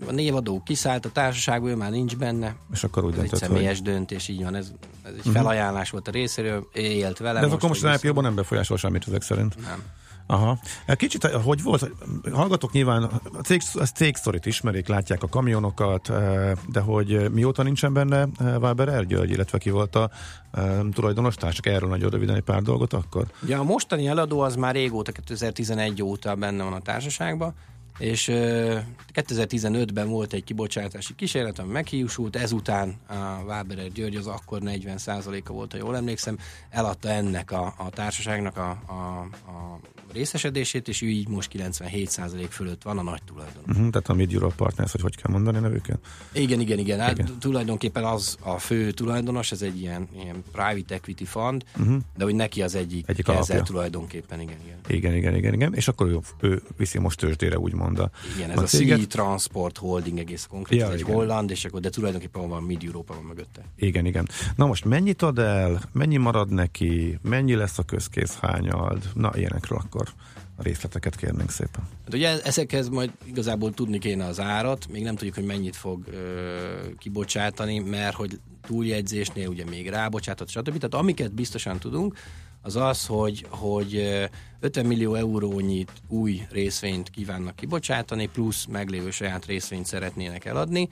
A névadó kiszállt a társaságból, ő már nincs benne. És akkor úgy Ez egy döntött, személyes hogy... döntés, így van. Ez, ez egy felajánlás volt a részéről, élt vele. De ez akkor most az IPO-ban nem befolyásol semmit ezek szerint. Nem. Aha. Kicsit, hogy volt, hallgatok nyilván, a cég, a cég sztorit ismerik, látják a kamionokat, eh, de hogy mióta nincsen benne eh, Waber György, illetve ki volt a eh, tulajdonos társ, csak erről nagyon röviden egy pár dolgot akkor. Ugye a mostani eladó az már régóta, 2011 óta benne van a társaságban, és ö, 2015-ben volt egy kibocsátási kísérlet, ami meghiúsult, ezután a Waberer György az akkor 40%-a volt, ha jól emlékszem, eladta ennek a, a társaságnak a, a, a részesedését, és ő így most 97% fölött van a nagy tulajdon. Uh-huh, tehát a Mid-Europe Partners, hogy hogy kell mondani nevüket? Igen, igen, igen. Hát Igen. tulajdonképpen az a fő tulajdonos, ez egy ilyen, ilyen private equity fund, Uh-huh. de hogy neki az egyik, Egyik alapja. tulajdonképpen, igen, igen. Igen, igen, igen, igen. És akkor ő, ő viszi most tőzsdére, úgymond a, Igen, ez a a céget. Sea Transport Holding egész konkrét, Ja, egy igen. holland, és akkor, de tulajdonképpen van Mid Európa van mögötte. Igen, igen. Na most mennyit ad el, mennyi marad neki, mennyi lesz a közkészhányad? Na, ilyenekről akkor a részleteket kérnénk szépen. Hát ugye ezekhez majd igazából tudni kéne az árat, még nem tudjuk, hogy mennyit fog ö, kibocsátani, mert hogy túljegyzésnél ugye még rábocsátott, stb. Tehát amiket biztosan tudunk, az az, hogy, hogy ö, 50 millió eurónyit új részvényt kívánnak kibocsátani, plusz meglévő saját részvényt szeretnének eladni,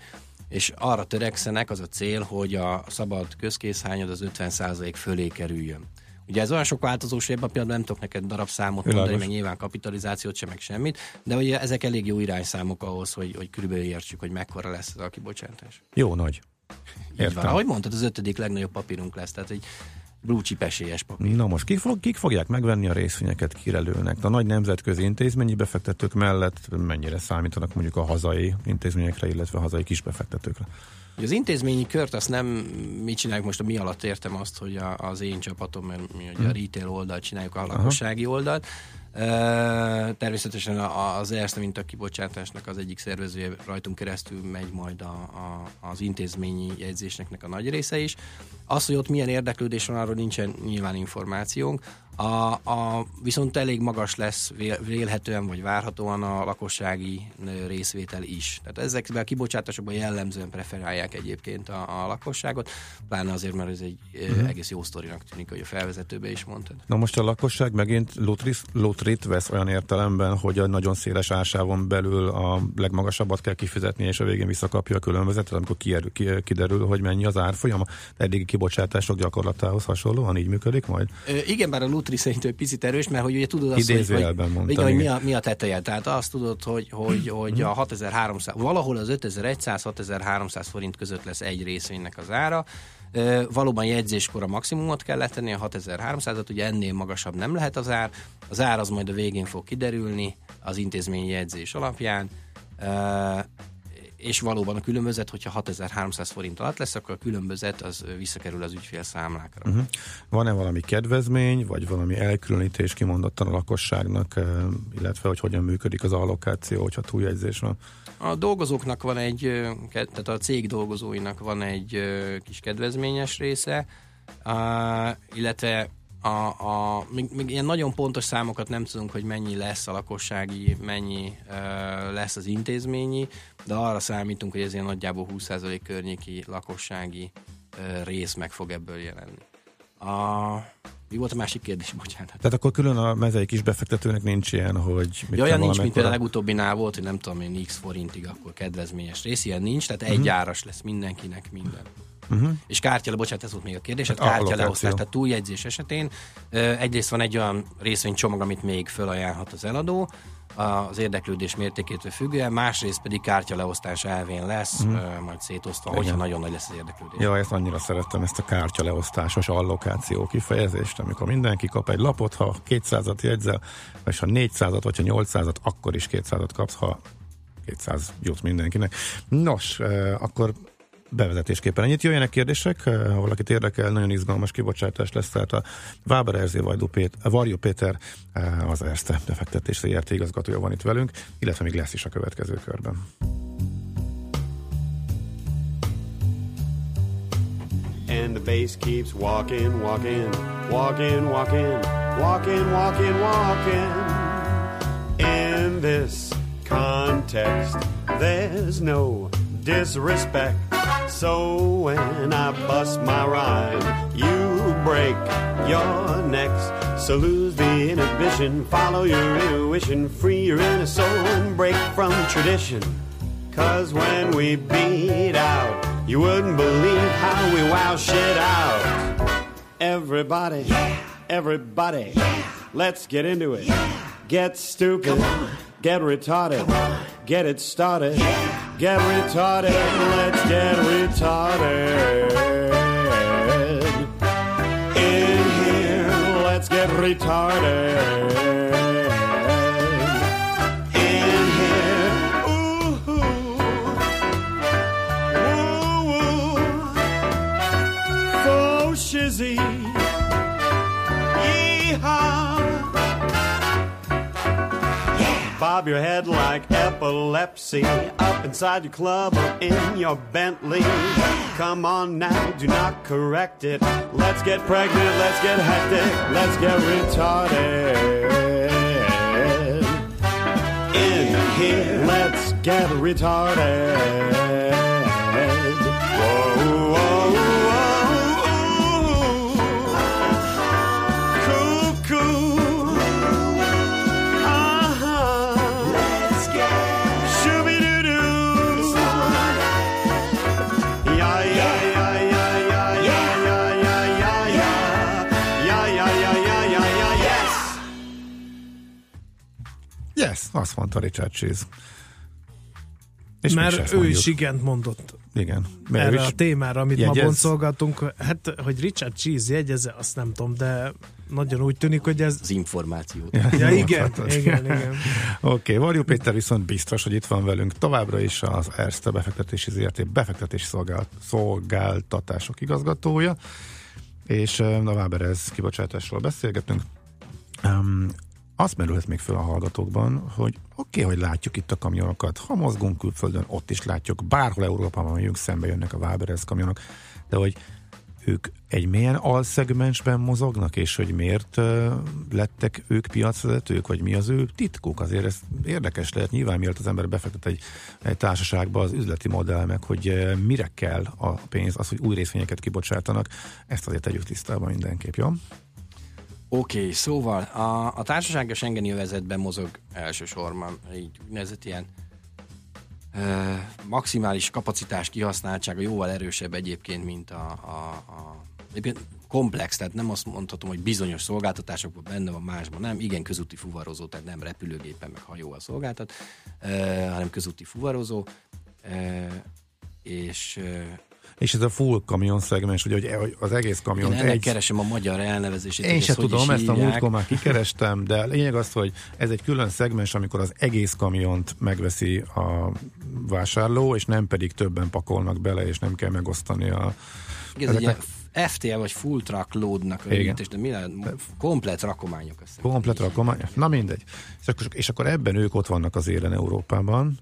és arra törekszenek, az a cél, hogy a szabad közkészhányad az 50% fölé kerüljön. Ugye ez olyan sok változós, hogy ebben a pillanatban nem tudok neked darabszámot Világos. mondani, meg nyilván kapitalizációt sem, meg semmit, de ugye ezek elég jó irányszámok ahhoz, hogy, hogy körülbelül értsük, hogy mekkora lesz ez a kibocsátás. Jó nagy. Így van. Ahogy mondtad, az ötödik legnagyobb papírunk lesz, tehát egy blue chip esélyes papír. Na most, kik, fog, kik fogják megvenni a részvényeket, kirelőnek? A nagy nemzetközi intézményi befektetők mellett mennyire számítanak mondjuk a hazai intézményekre, illetve a hazai kisbefektetőkre? Az intézményi kört azt nem mi csináljuk most, a mi alatt értem azt, hogy a, az én csapatom, mert mi ugye a retail oldalt csináljuk, a lakossági oldalt. Természetesen a- az Erste mint kibocsátásnak az egyik szervezője rajtunk keresztül megy majd a, a, az intézményi jegyzésnek a nagy része is. Az, hogy ott milyen érdeklődés van, arról nincsen nyilván információnk. A, a, viszont elég magas lesz vél- vélhetően vagy várhatóan a lakossági részvétel is. Tehát ezekben a kibocsátásokban jellemzően preferálják egyébként a, a lakosságot, pláne azért, mert ez egy uh-huh. egész jó sztorinak tűnik, hogy a felvezetőbe is mondtad. Na most a lakosság megint lotris, lotrit vesz olyan értelemben, hogy a nagyon széles ásávon belül a legmagasabbat kell kifizetni, és a végén visszakapja a különbözetet, amikor kier, ki, kiderül, hogy mennyi az árfolyam. Eddigi kibocsátások gyakorlatához hasonlóan így működik majd? Ö, igen, bár a Lutri szerintem egy picit erős, mert hogy ugye tudod azt, hogy, hogy, Idézőjelben mondtam, igen, hogy mi, a, mi a teteje. Tehát azt tudod, hogy, hogy, hogy a 6300, valahol az 5100-6300 forint között lesz egy részvénynek az ára. Valóban jegyzéskor a maximumot kell letenni, a 6300-at, ugye ennél magasabb nem lehet az ár. Az ár az majd a végén fog kiderülni az intézményi jegyzés alapján. És valóban a különbözet, hogyha 6300 forint alatt lesz, akkor a különbözet az visszakerül az ügyfél számlákra. Uh-huh. Van-e valami kedvezmény, vagy valami elkülönítés kimondottan a lakosságnak, eh, illetve hogy hogyan működik az allokáció, hogyha túljegyzés van? A dolgozóknak van egy, ke- tehát a cég dolgozóinak van egy ö, kis kedvezményes része, illetve a, a, még, még ilyen nagyon pontos számokat nem tudunk, hogy mennyi lesz a lakossági, mennyi ö, lesz az intézményi, de arra számítunk, hogy ez ilyen nagyjából 20% környéki lakossági ö, rész meg fog ebből jelenni. A, mi volt a másik kérdés? Bocsánat. Tehát akkor külön a mezei kis befektetőnek nincs ilyen, hogy... mit Ja, olyan nincs, mint például a legutóbbinál volt, hogy nem tudom én x forintig akkor kedvezményes rész, ilyen nincs, tehát egy áras lesz mindenkinek minden. Uh-huh. És kártya, bocsánat, ez volt még a kérdés, Hát hát kártya allokáció. leosztás, tehát túljegyzés esetén egyrészt van egy olyan részvénycsomag, amit még felajánlhat az eladó, az érdeklődés mértékétől függően, másrészt pedig kártya leosztás elvén lesz, uh-huh. majd szétosztva, hogyha Igen. nagyon nagy lesz az érdeklődés. Ja, ezt annyira szerettem, ezt a kártya leosztásos allokáció kifejezést, amikor mindenki kap egy lapot, ha 200-at jegyzel, és ha 400-at, vagy ha 800-at, akkor is 200-at kapsz, ha 200 jut mindenkinek. Nos, akkor bevezetésképpen ennyit. Jöjjenek kérdések, eh, ha valakit érdekel, nagyon izgalmas kibocsátás lesz, tehát a Váber Erzé Vajdó Pét, Varjó Péter, eh, az Erste befektetés ZRT igazgatója van itt velünk, illetve még lesz is a következő körben. And the bass keeps walking, walking, walking, walking, walking, walking, walking. In this context, there's no disrespect. So when I bust my rhyme, you break your necks. So lose the inhibition, follow your intuition, free your inner soul and break from tradition. Cause when we beat out, you wouldn't believe how we wow shit out. Everybody, everybody, let's get into it. Get stupid, get retarded, get it started. Get retarded, let's get retarded. In here, let's get retarded. Bob your head like epilepsy up inside your club or in your Bentley. Come on now, do not correct it. Let's get pregnant, let's get hectic, let's get retarded. In here, let's get retarded. Azt mondta Richard Cheese. És ezt ő mondjuk. is igent mondott Igen. Mert erre is a témára, amit jegyez. ma boncolgatunk. Hát, hogy Richard Cheese jegyeze, azt nem tudom, de nagyon úgy tűnik, hogy ez... Az információt. Ja, igen, Mondhatod. igen, igen. Oké, okay, Varjú Péter viszont biztos, hogy itt van velünk továbbra is az Erste befektetési ZRT befektetési szolgált, szolgáltatások igazgatója, és uh, a Waberez kibocsátásról beszélgetünk. Um, azt merülhet még fel a hallgatókban, hogy oké, okay, hogy látjuk itt a kamionokat, ha mozgunk külföldön, ott is látjuk, bárhol Európában megyünk, szembe jönnek a Waberez kamionok, de hogy ők egy milyen alszegmensben mozognak, és hogy miért uh, lettek ők piacvezetők, vagy mi az ő titkuk? Azért ez érdekes lehet. Nyilván mielőtt az ember befektet egy, egy társaságba az üzleti modell, meg hogy uh, mire kell a pénz, az, hogy új részvényeket kibocsátanak, ezt azért tegyük tisztában mindenképp, jó? Oké, okay, szóval a, a társaság a Schengeni övezetben mozog elsősorban, így úgynevezett ilyen ö, maximális kapacitás kihasználtsága jóval erősebb egyébként, mint a, a, a egyébként komplex, tehát nem azt mondhatom, hogy bizonyos szolgáltatásokban benne van, másban nem, igen, közúti fuvarozó, tehát nem repülőgépen, meg hajóval szolgáltat, ö, hanem közúti fuvarozó, ö, és És ez a full kamion szegmens, ugye, hogy az egész kamion én egy... keresem a magyar elnevezését. Én se tudom, ezt a hívják. múltkor már kikerestem, de lényeg az, hogy ez egy külön szegmens, amikor az egész kamiont megveszi a vásárló, és nem pedig többen pakolnak bele, és nem kell megosztani a... Ez ezeknek- ilyen FTL vagy full truck loadnak a rövidítés, de mi lehet? Komplet rakományok. Komplet rakomány. Na mindegy. És akkor, és akkor ebben ők ott vannak az élen Európában.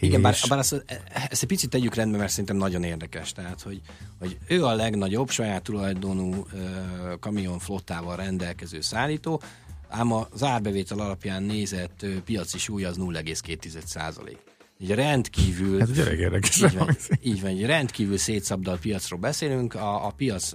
Igen, bár, bár ezt, ezt egy picit tegyük rendbe, mert szerintem nagyon érdekes. Tehát, hogy, hogy ő a legnagyobb saját tulajdonú ö, kamionflottával rendelkező szállító, ám az árbevétel alapján nézett ö, piaci súly az 0,2 százalék. Így rendkívül... Ugye elég érdekes. Így van, így van, egy rendkívül szétszabdalt piacról beszélünk. A, a piac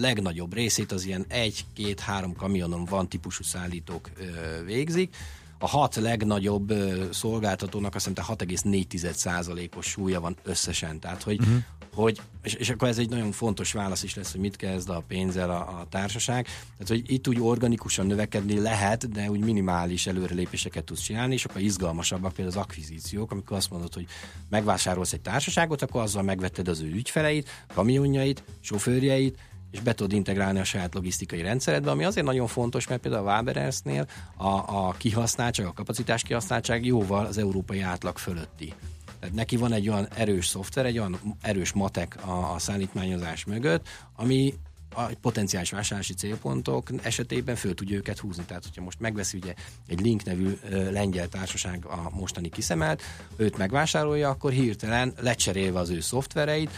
legnagyobb részét az ilyen egy-két-három kamionon van típusú szállítók ö, végzik. A hat legnagyobb ö, szolgáltatónak azt hiszem 6,4%-os súlya van összesen. Tehát, hogy, uh-huh. hogy és, és akkor ez egy nagyon fontos válasz is lesz, hogy mit kezd a pénzzel a, a társaság. Tehát, hogy itt úgy organikusan növekedni lehet, de úgy minimális előrelépéseket tudsz csinálni, és akkor izgalmasabbak például az akvizíciók, amikor azt mondod, hogy megvásárolsz egy társaságot, akkor azzal megvetted az ő ügyfeleit, kamionjait, sofőrjeit, és be tudod integrálni a saját logisztikai rendszeredbe, ami azért nagyon fontos, mert például a Waberersnél a, a kihasználtság, a kapacitás kihasználtság jóval az európai átlag fölötti. Tehát neki van egy olyan erős szoftver, egy olyan erős matek a, a szállítmányozás mögött, ami a potenciális vásárlási célpontok esetében föl tudja őket húzni. Tehát, hogyha most megveszi ugye egy Link nevű ö, lengyel társaság a mostani kiszemelt, őt megvásárolja, akkor hirtelen lecserélve az ő szoftvereit,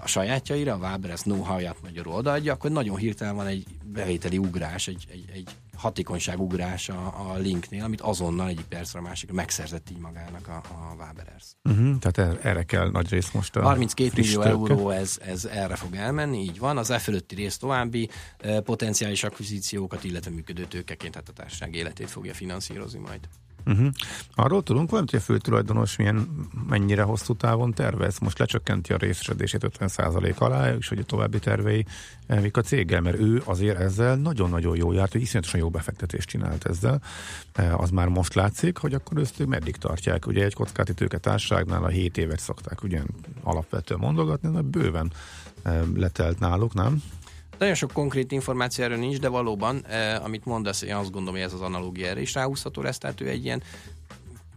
a sajátjaira, a Waberes know-how-ját magyarul odaadja, akkor nagyon hirtelen van egy bevételi ugrás, egy, egy, egy hatékonyság ugrás a, a linknél, amit azonnal egyik percre a másikra megszerzett így magának a, a Waberers. Uh-huh, tehát erre, erre kell nagy rész most a 32 friss millió tőke. euró ez, ez erre fog elmenni, így van. Az e fölötti rész további e, potenciális akvizíciókat, illetve működő tőkeként, tehát a társaság életét fogja finanszírozni majd. Uh-huh. Arról tudunk valamit, hogy a főtulajdonos milyen, mennyire hosszú távon tervez? Most lecsökkenti a részesedését 50% alá, és hogy a további tervei eh, mik a céggel, mert ő azért ezzel nagyon-nagyon jó járt, hogy iszonyatosan jó befektetést csinált ezzel. Eh, Az már most látszik, hogy akkor ők meddig tartják. Ugye egy kockázati társaságnál a 7 évet szokták ugyan alapvetően mondogatni, de bőven eh, letelt náluk, nem? Nagyon sok konkrét információ erről nincs, de valóban, eh, amit mondasz, én azt gondolom, hogy ez az analógia erre is ráhúzható lesz, tehát ő egy ilyen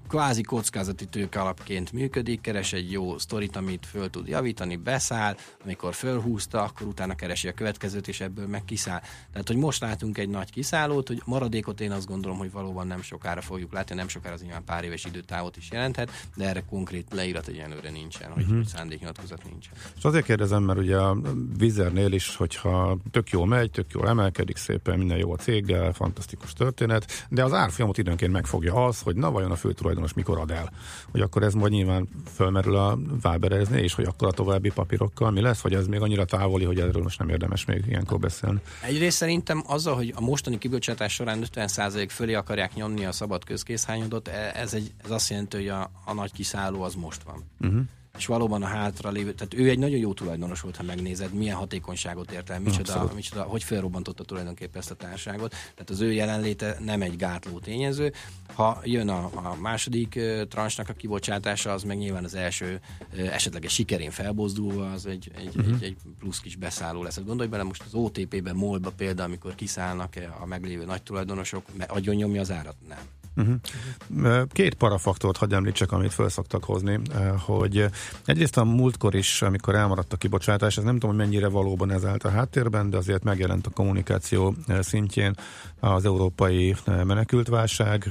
kvázi kockázati tőke alapként működik, keres egy jó sztorit, amit föl tud javítani, beszáll, amikor fölhúzta, akkor utána keresi a következőt, és ebből meg kiszáll. Tehát, hogy most látunk egy nagy kiszállót, hogy maradékot én azt gondolom, hogy valóban nem sokára fogjuk látni, nem sokára az nyilván pár éves időtávot is jelenthet, de erre konkrét leírat egyenlőre nincsen, hogy, uh-huh. szándéknyilatkozat nincsen. És azért kérdezem, mert ugye a vizernél is, hogyha tök jó megy, tök jól emelkedik szépen, minden jó a céggel, fantasztikus történet, de az árfolyamot időnként megfogja az, hogy na vajon a fő tulajdonos mikor ad el. Hogy akkor ez majd nyilván fölmerül a Váberezni, és hogy akkor a további papírokkal mi lesz, vagy ez még annyira távoli, hogy erről most nem érdemes még ilyenkor beszélni. Egyrészt szerintem azzal, hogy a mostani kibocsátás során 50% fölé akarják nyomni a szabad közkészhányodot, e- ez, egy, ez azt jelenti, hogy a, a nagy kiszálló az most van. Uh-huh és valóban a hátra lévő, tehát ő egy nagyon jó tulajdonos volt, ha megnézed, milyen hatékonyságot ért el, micsoda, micsoda hogy felrobbantotta tulajdonképpen ezt a társaságot. Tehát az ő jelenléte nem egy gátló tényező. Ha jön a, a második uh, transnak a kibocsátása, az meg nyilván az első uh, esetleges sikerén felbozdulva, az egy, egy, uh-huh. egy, egy plusz kis beszálló lesz. Hát gondolj bele most az OTP-ben, MOL-ba például, amikor kiszállnak a meglévő nagy tulajdonosok, agyon nyomja az árat? Nem. Uh-huh. Két parafaktort hagyj említsek, amit föl szoktak hozni, hogy egyrészt a múltkor is, amikor elmaradt a kibocsátás, ez nem tudom, hogy mennyire valóban ez állt a háttérben, de azért megjelent a kommunikáció szintjén. Az európai menekültválság,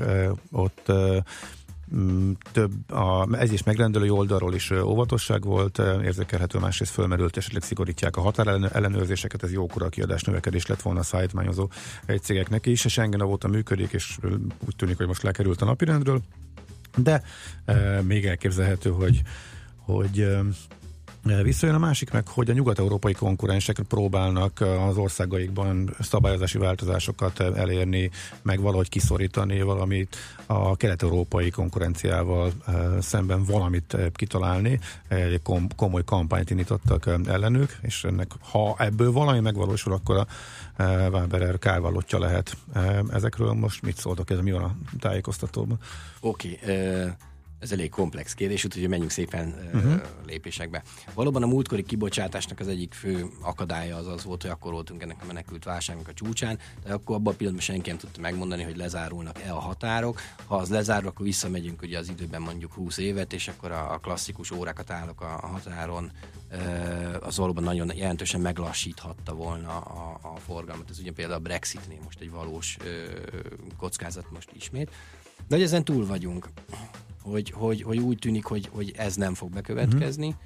ott Mm, több, a, ez is megrendelő oldalról is óvatosság volt, érzékelhető, másrészt fölmerült, esetleg szigorítják a határ ellenőrzéseket, ez jókora kiadás növekedés lett volna a szállítmányozó cégeknek is, és Schengen óta működik, és úgy tűnik, hogy most lekerült a napirendről, de e, még elképzelhető, hogy hogy Visszajön a másik meg, hogy a nyugat-európai konkurensek próbálnak az országaikban szabályozási változásokat elérni, meg valahogy kiszorítani valamit a kelet-európai konkurenciával szemben valamit kitalálni. Egy komoly kampányt indítottak ellenük, és ennek, ha ebből valami megvalósul, akkor a Waberer kárvallottja lehet. Ezekről most mit szóltok, ez mi van a tájékoztatóban? Oké, okay, uh ez elég komplex kérdés, úgyhogy menjünk szépen uh-huh. lépésekbe. Valóban a múltkori kibocsátásnak az egyik fő akadálya az az volt, hogy akkor voltunk ennek a menekült válságnak a csúcsán, de akkor abban a pillanatban senki nem tudta megmondani, hogy lezárulnak-e a határok. Ha az lezárul, akkor visszamegyünk ugye az időben mondjuk 20 évet, és akkor a, klasszikus órákat állok a, határon, az valóban nagyon jelentősen meglassíthatta volna a, a forgalmat. Ez ugye például a Brexitnél most egy valós kockázat most ismét. De hogy ezen túl vagyunk hogy, hogy, hogy úgy tűnik, hogy, hogy ez nem fog bekövetkezni. Uh-huh.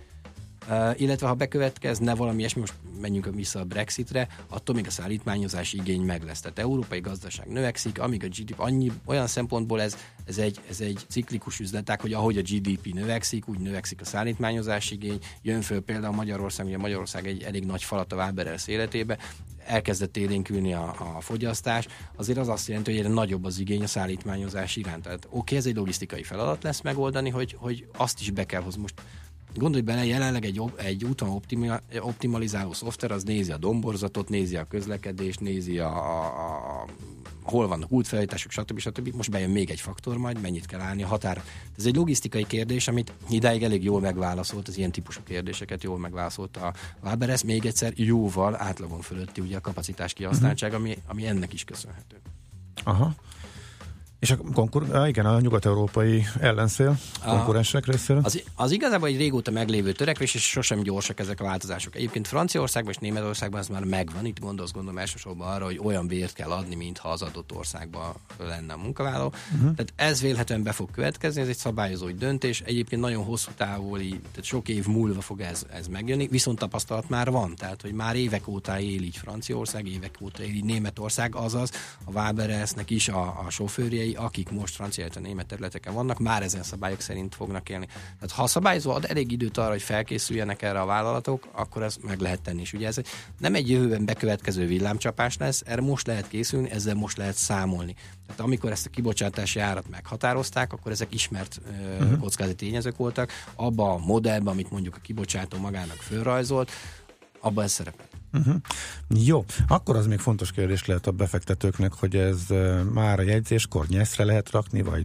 Illetve ha bekövetkezne valami ilyesmi, most menjünk vissza a Brexitre, attól még a szállítmányozási igény meg lesz. Tehát európai gazdaság növekszik, amíg a GDP annyi, olyan szempontból ez, ez, egy, ez egy ciklikus üzleták, hogy ahogy a GDP növekszik, úgy növekszik a szállítmányozási igény. Jön föl például Magyarország, ugye Magyarország egy elég nagy falat a Waberers életébe, elkezdett élénkülni a, a fogyasztás, azért az azt jelenti, hogy egyre nagyobb az igény a szállítmányozás iránt. Tehát oké, okay, ez egy logisztikai feladat lesz megoldani, hogy, hogy azt is be kell hozni. Most Gondolj bele, jelenleg egy, egy úton optimalizáló szoftver az nézi a domborzatot, nézi a közlekedést, nézi a, a, a hol vannak útfelejtások, stb. stb. Most bejön még egy faktor majd, mennyit kell állni a határ. Ez egy logisztikai kérdés, amit idáig elég jól megválaszolt, az ilyen típusú kérdéseket jól megválaszolt a Waberes, még egyszer jóval átlagon fölötti ugye a kapacitás kihasználtság, ami, ami ennek is köszönhető. Aha. És a konkur- igen, a nyugat-európai ellenszél konkurensek részéről? Az, az igazából egy régóta meglévő törekvés, és sosem gyorsak ezek a változások. Egyébként Franciaországban és Németországban ez már megvan. Itt gondolsz, gondolom elsősorban arra, hogy olyan bért kell adni, mintha az adott országban lenne a munkavállaló. Uh-huh. Tehát ez vélhetően be fog következni, ez egy szabályozói döntés. Egyébként nagyon hosszú távoli, tehát sok év múlva fog ez, ez megjönni, viszont tapasztalat már van. Tehát, hogy már évek óta él így Franciaország, évek óta él így Németország, azaz a Waberesnek is a, a sofőrjei személyei, akik most francia, illetve német területeken vannak, már ezen szabályok szerint fognak élni. Tehát ha a szabályozó ad elég időt arra, hogy felkészüljenek erre a vállalatok, akkor ez meg lehet tenni is. Ugye ez nem egy jövőben bekövetkező villámcsapás lesz, erre most lehet készülni, ezzel most lehet számolni. Tehát amikor ezt a kibocsátási árat meghatározták, akkor ezek ismert uh-huh. kockázati tényezők voltak. Abba a modellben, amit mondjuk a kibocsátó magának fölrajzolt, abban ez szerepel. Uh-huh. Jó, akkor az még fontos kérdés lehet a befektetőknek, hogy ez már a jegyzéskor nyeszre lehet rakni, vagy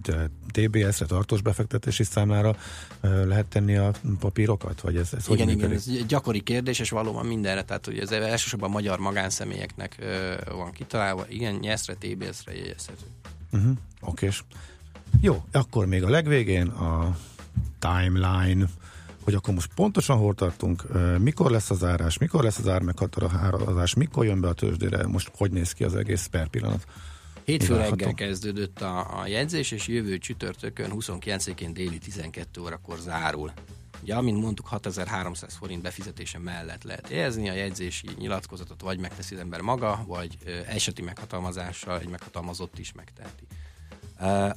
TBS-re, tartós befektetési számára lehet tenni a papírokat, vagy ez, ez Igen, igen, ez gyakori kérdés, és valóban mindenre, tehát hogy ez elsősorban magyar magánszemélyeknek van kitalálva, igen, nyeszre, TBS-re jegyezhető. Uh-huh. Oké, Jó, akkor még a legvégén a timeline, hogy akkor most pontosan hol tartunk, mikor lesz az árás, mikor lesz az ármeghatározás, mikor jön be a tőzsdére, most hogy néz ki az egész per pillanat. Hétfő reggel kezdődött a, a jegyzés, és jövő csütörtökön 29-én déli 12 órakor zárul. Ugye, amint mondtuk, 6300 forint befizetése mellett lehet érzni, a jegyzési nyilatkozatot vagy megteszi az ember maga, vagy ö, eseti meghatalmazással egy meghatalmazott is megteheti.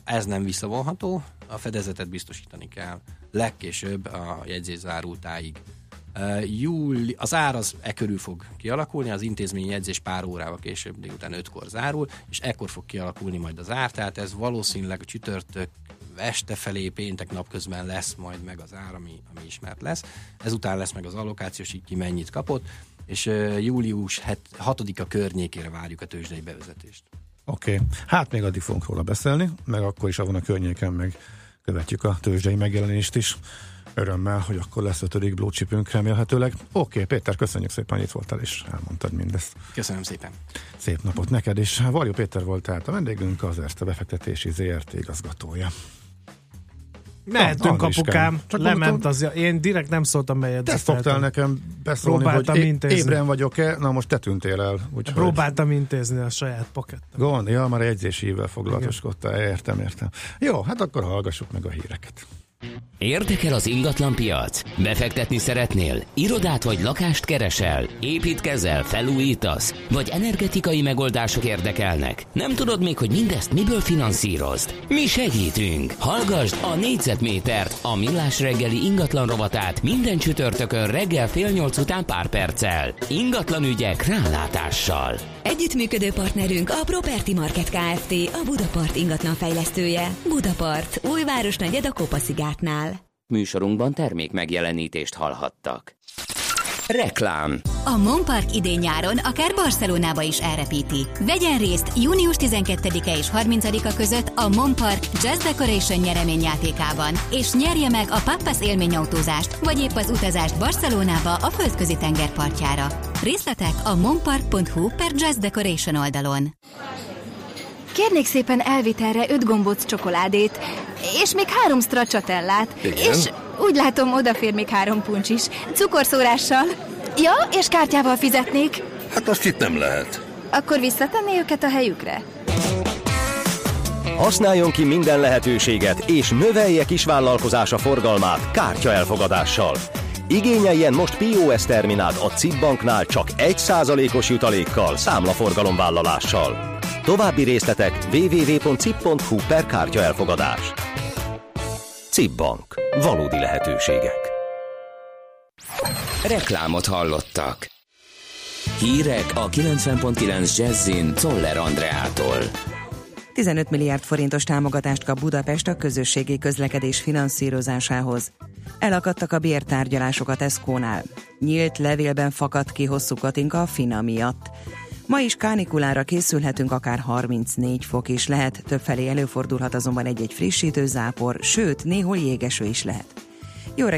Ez nem visszavonható, a fedezetet biztosítani kell legkésőbb a jegyzés zárultáig. Júli, az ár az e körül fog kialakulni, az intézmény jegyzés pár órával később, délután ötkor zárul, és ekkor fog kialakulni majd az ár, tehát ez valószínűleg a csütörtök este felé, péntek napközben lesz majd meg az ár, ami, ami ismert lesz. Ezután lesz meg az allokációs, így ki mennyit kapott, és július 6-a környékére várjuk a tőzsdei bevezetést. Oké, okay. hát még addig fogunk róla beszélni, meg akkor is avon a környéken meg követjük a tőzsdei megjelenést is. Örömmel, hogy akkor lesz ötödik blue chipünk remélhetőleg. Oké, okay, Péter, köszönjük szépen, hogy itt voltál és elmondtad mindezt. Köszönöm szépen. Szép napot neked is. Varjú Péter volt tehát a vendégünk, az Erste befektetési ZRT igazgatója. Mehetünk, apukám. Csak Lement az, én direkt nem szóltam bejegyzést. Te szoktál nekem beszólni, Próbáltam hogy intézni. ébren vagyok-e, na most te tűntél el. Úgyhogy... Próbáltam intézni a saját pakettem. Gond, ja, már egyzési hívvel foglalatoskodtál, értem, értem. Jó, hát akkor hallgassuk meg a híreket. Érdekel az ingatlan piac? Befektetni szeretnél? Irodát vagy lakást keresel? Építkezel, felújítasz? Vagy energetikai megoldások érdekelnek? Nem tudod még, hogy mindezt miből finanszírozd? Mi segítünk! Hallgasd a négyzetmétert, a millás reggeli ingatlan rovatát minden csütörtökön reggel fél nyolc után pár perccel. Ingatlan ügyek rálátással. Együttműködő partnerünk a Property Market Kft. A Budapart ingatlan fejlesztője. Budapart, újváros negyed a Kopaszigátnál. Műsorunkban termék megjelenítést hallhattak. Reklám A Monpark idén-nyáron akár Barcelonába is elrepíti. Vegyen részt június 12-e és 30-a között a Monpark Jazz Decoration nyereményjátékában, és nyerje meg a Pappas élményautózást, vagy épp az utazást Barcelonába a földközi tengerpartjára. Részletek a monpark.hu per Jazz Decoration oldalon. Kérnék szépen elvitelre 5 gombóc csokoládét, és még három stracciatellát. Igen? És úgy látom, odafér még három puncs is. Cukorszórással. Ja, és kártyával fizetnék. Hát azt itt nem lehet. Akkor visszatenné őket a helyükre? Használjon ki minden lehetőséget, és növelje kisvállalkozása forgalmát kártya elfogadással. Igényeljen most POS terminált a CIP banknál csak 1%-os jutalékkal, számlaforgalomvállalással. További részletek www.cip.hu per kártya elfogadás. CIP Bank. Valódi lehetőségek. Reklámot hallottak. Hírek a 90.9 Jazzin Toller Andreától. 15 milliárd forintos támogatást kap Budapest a közösségi közlekedés finanszírozásához. Elakadtak a bértárgyalások a Tesco-nál. Nyílt levélben fakadt ki hosszú Katinka a Fina miatt. Ma is kánikulára készülhetünk, akár 34 fok is lehet, többfelé előfordulhat azonban egy-egy frissítő zápor, sőt, néhol jégeső is lehet. Jó reggelt!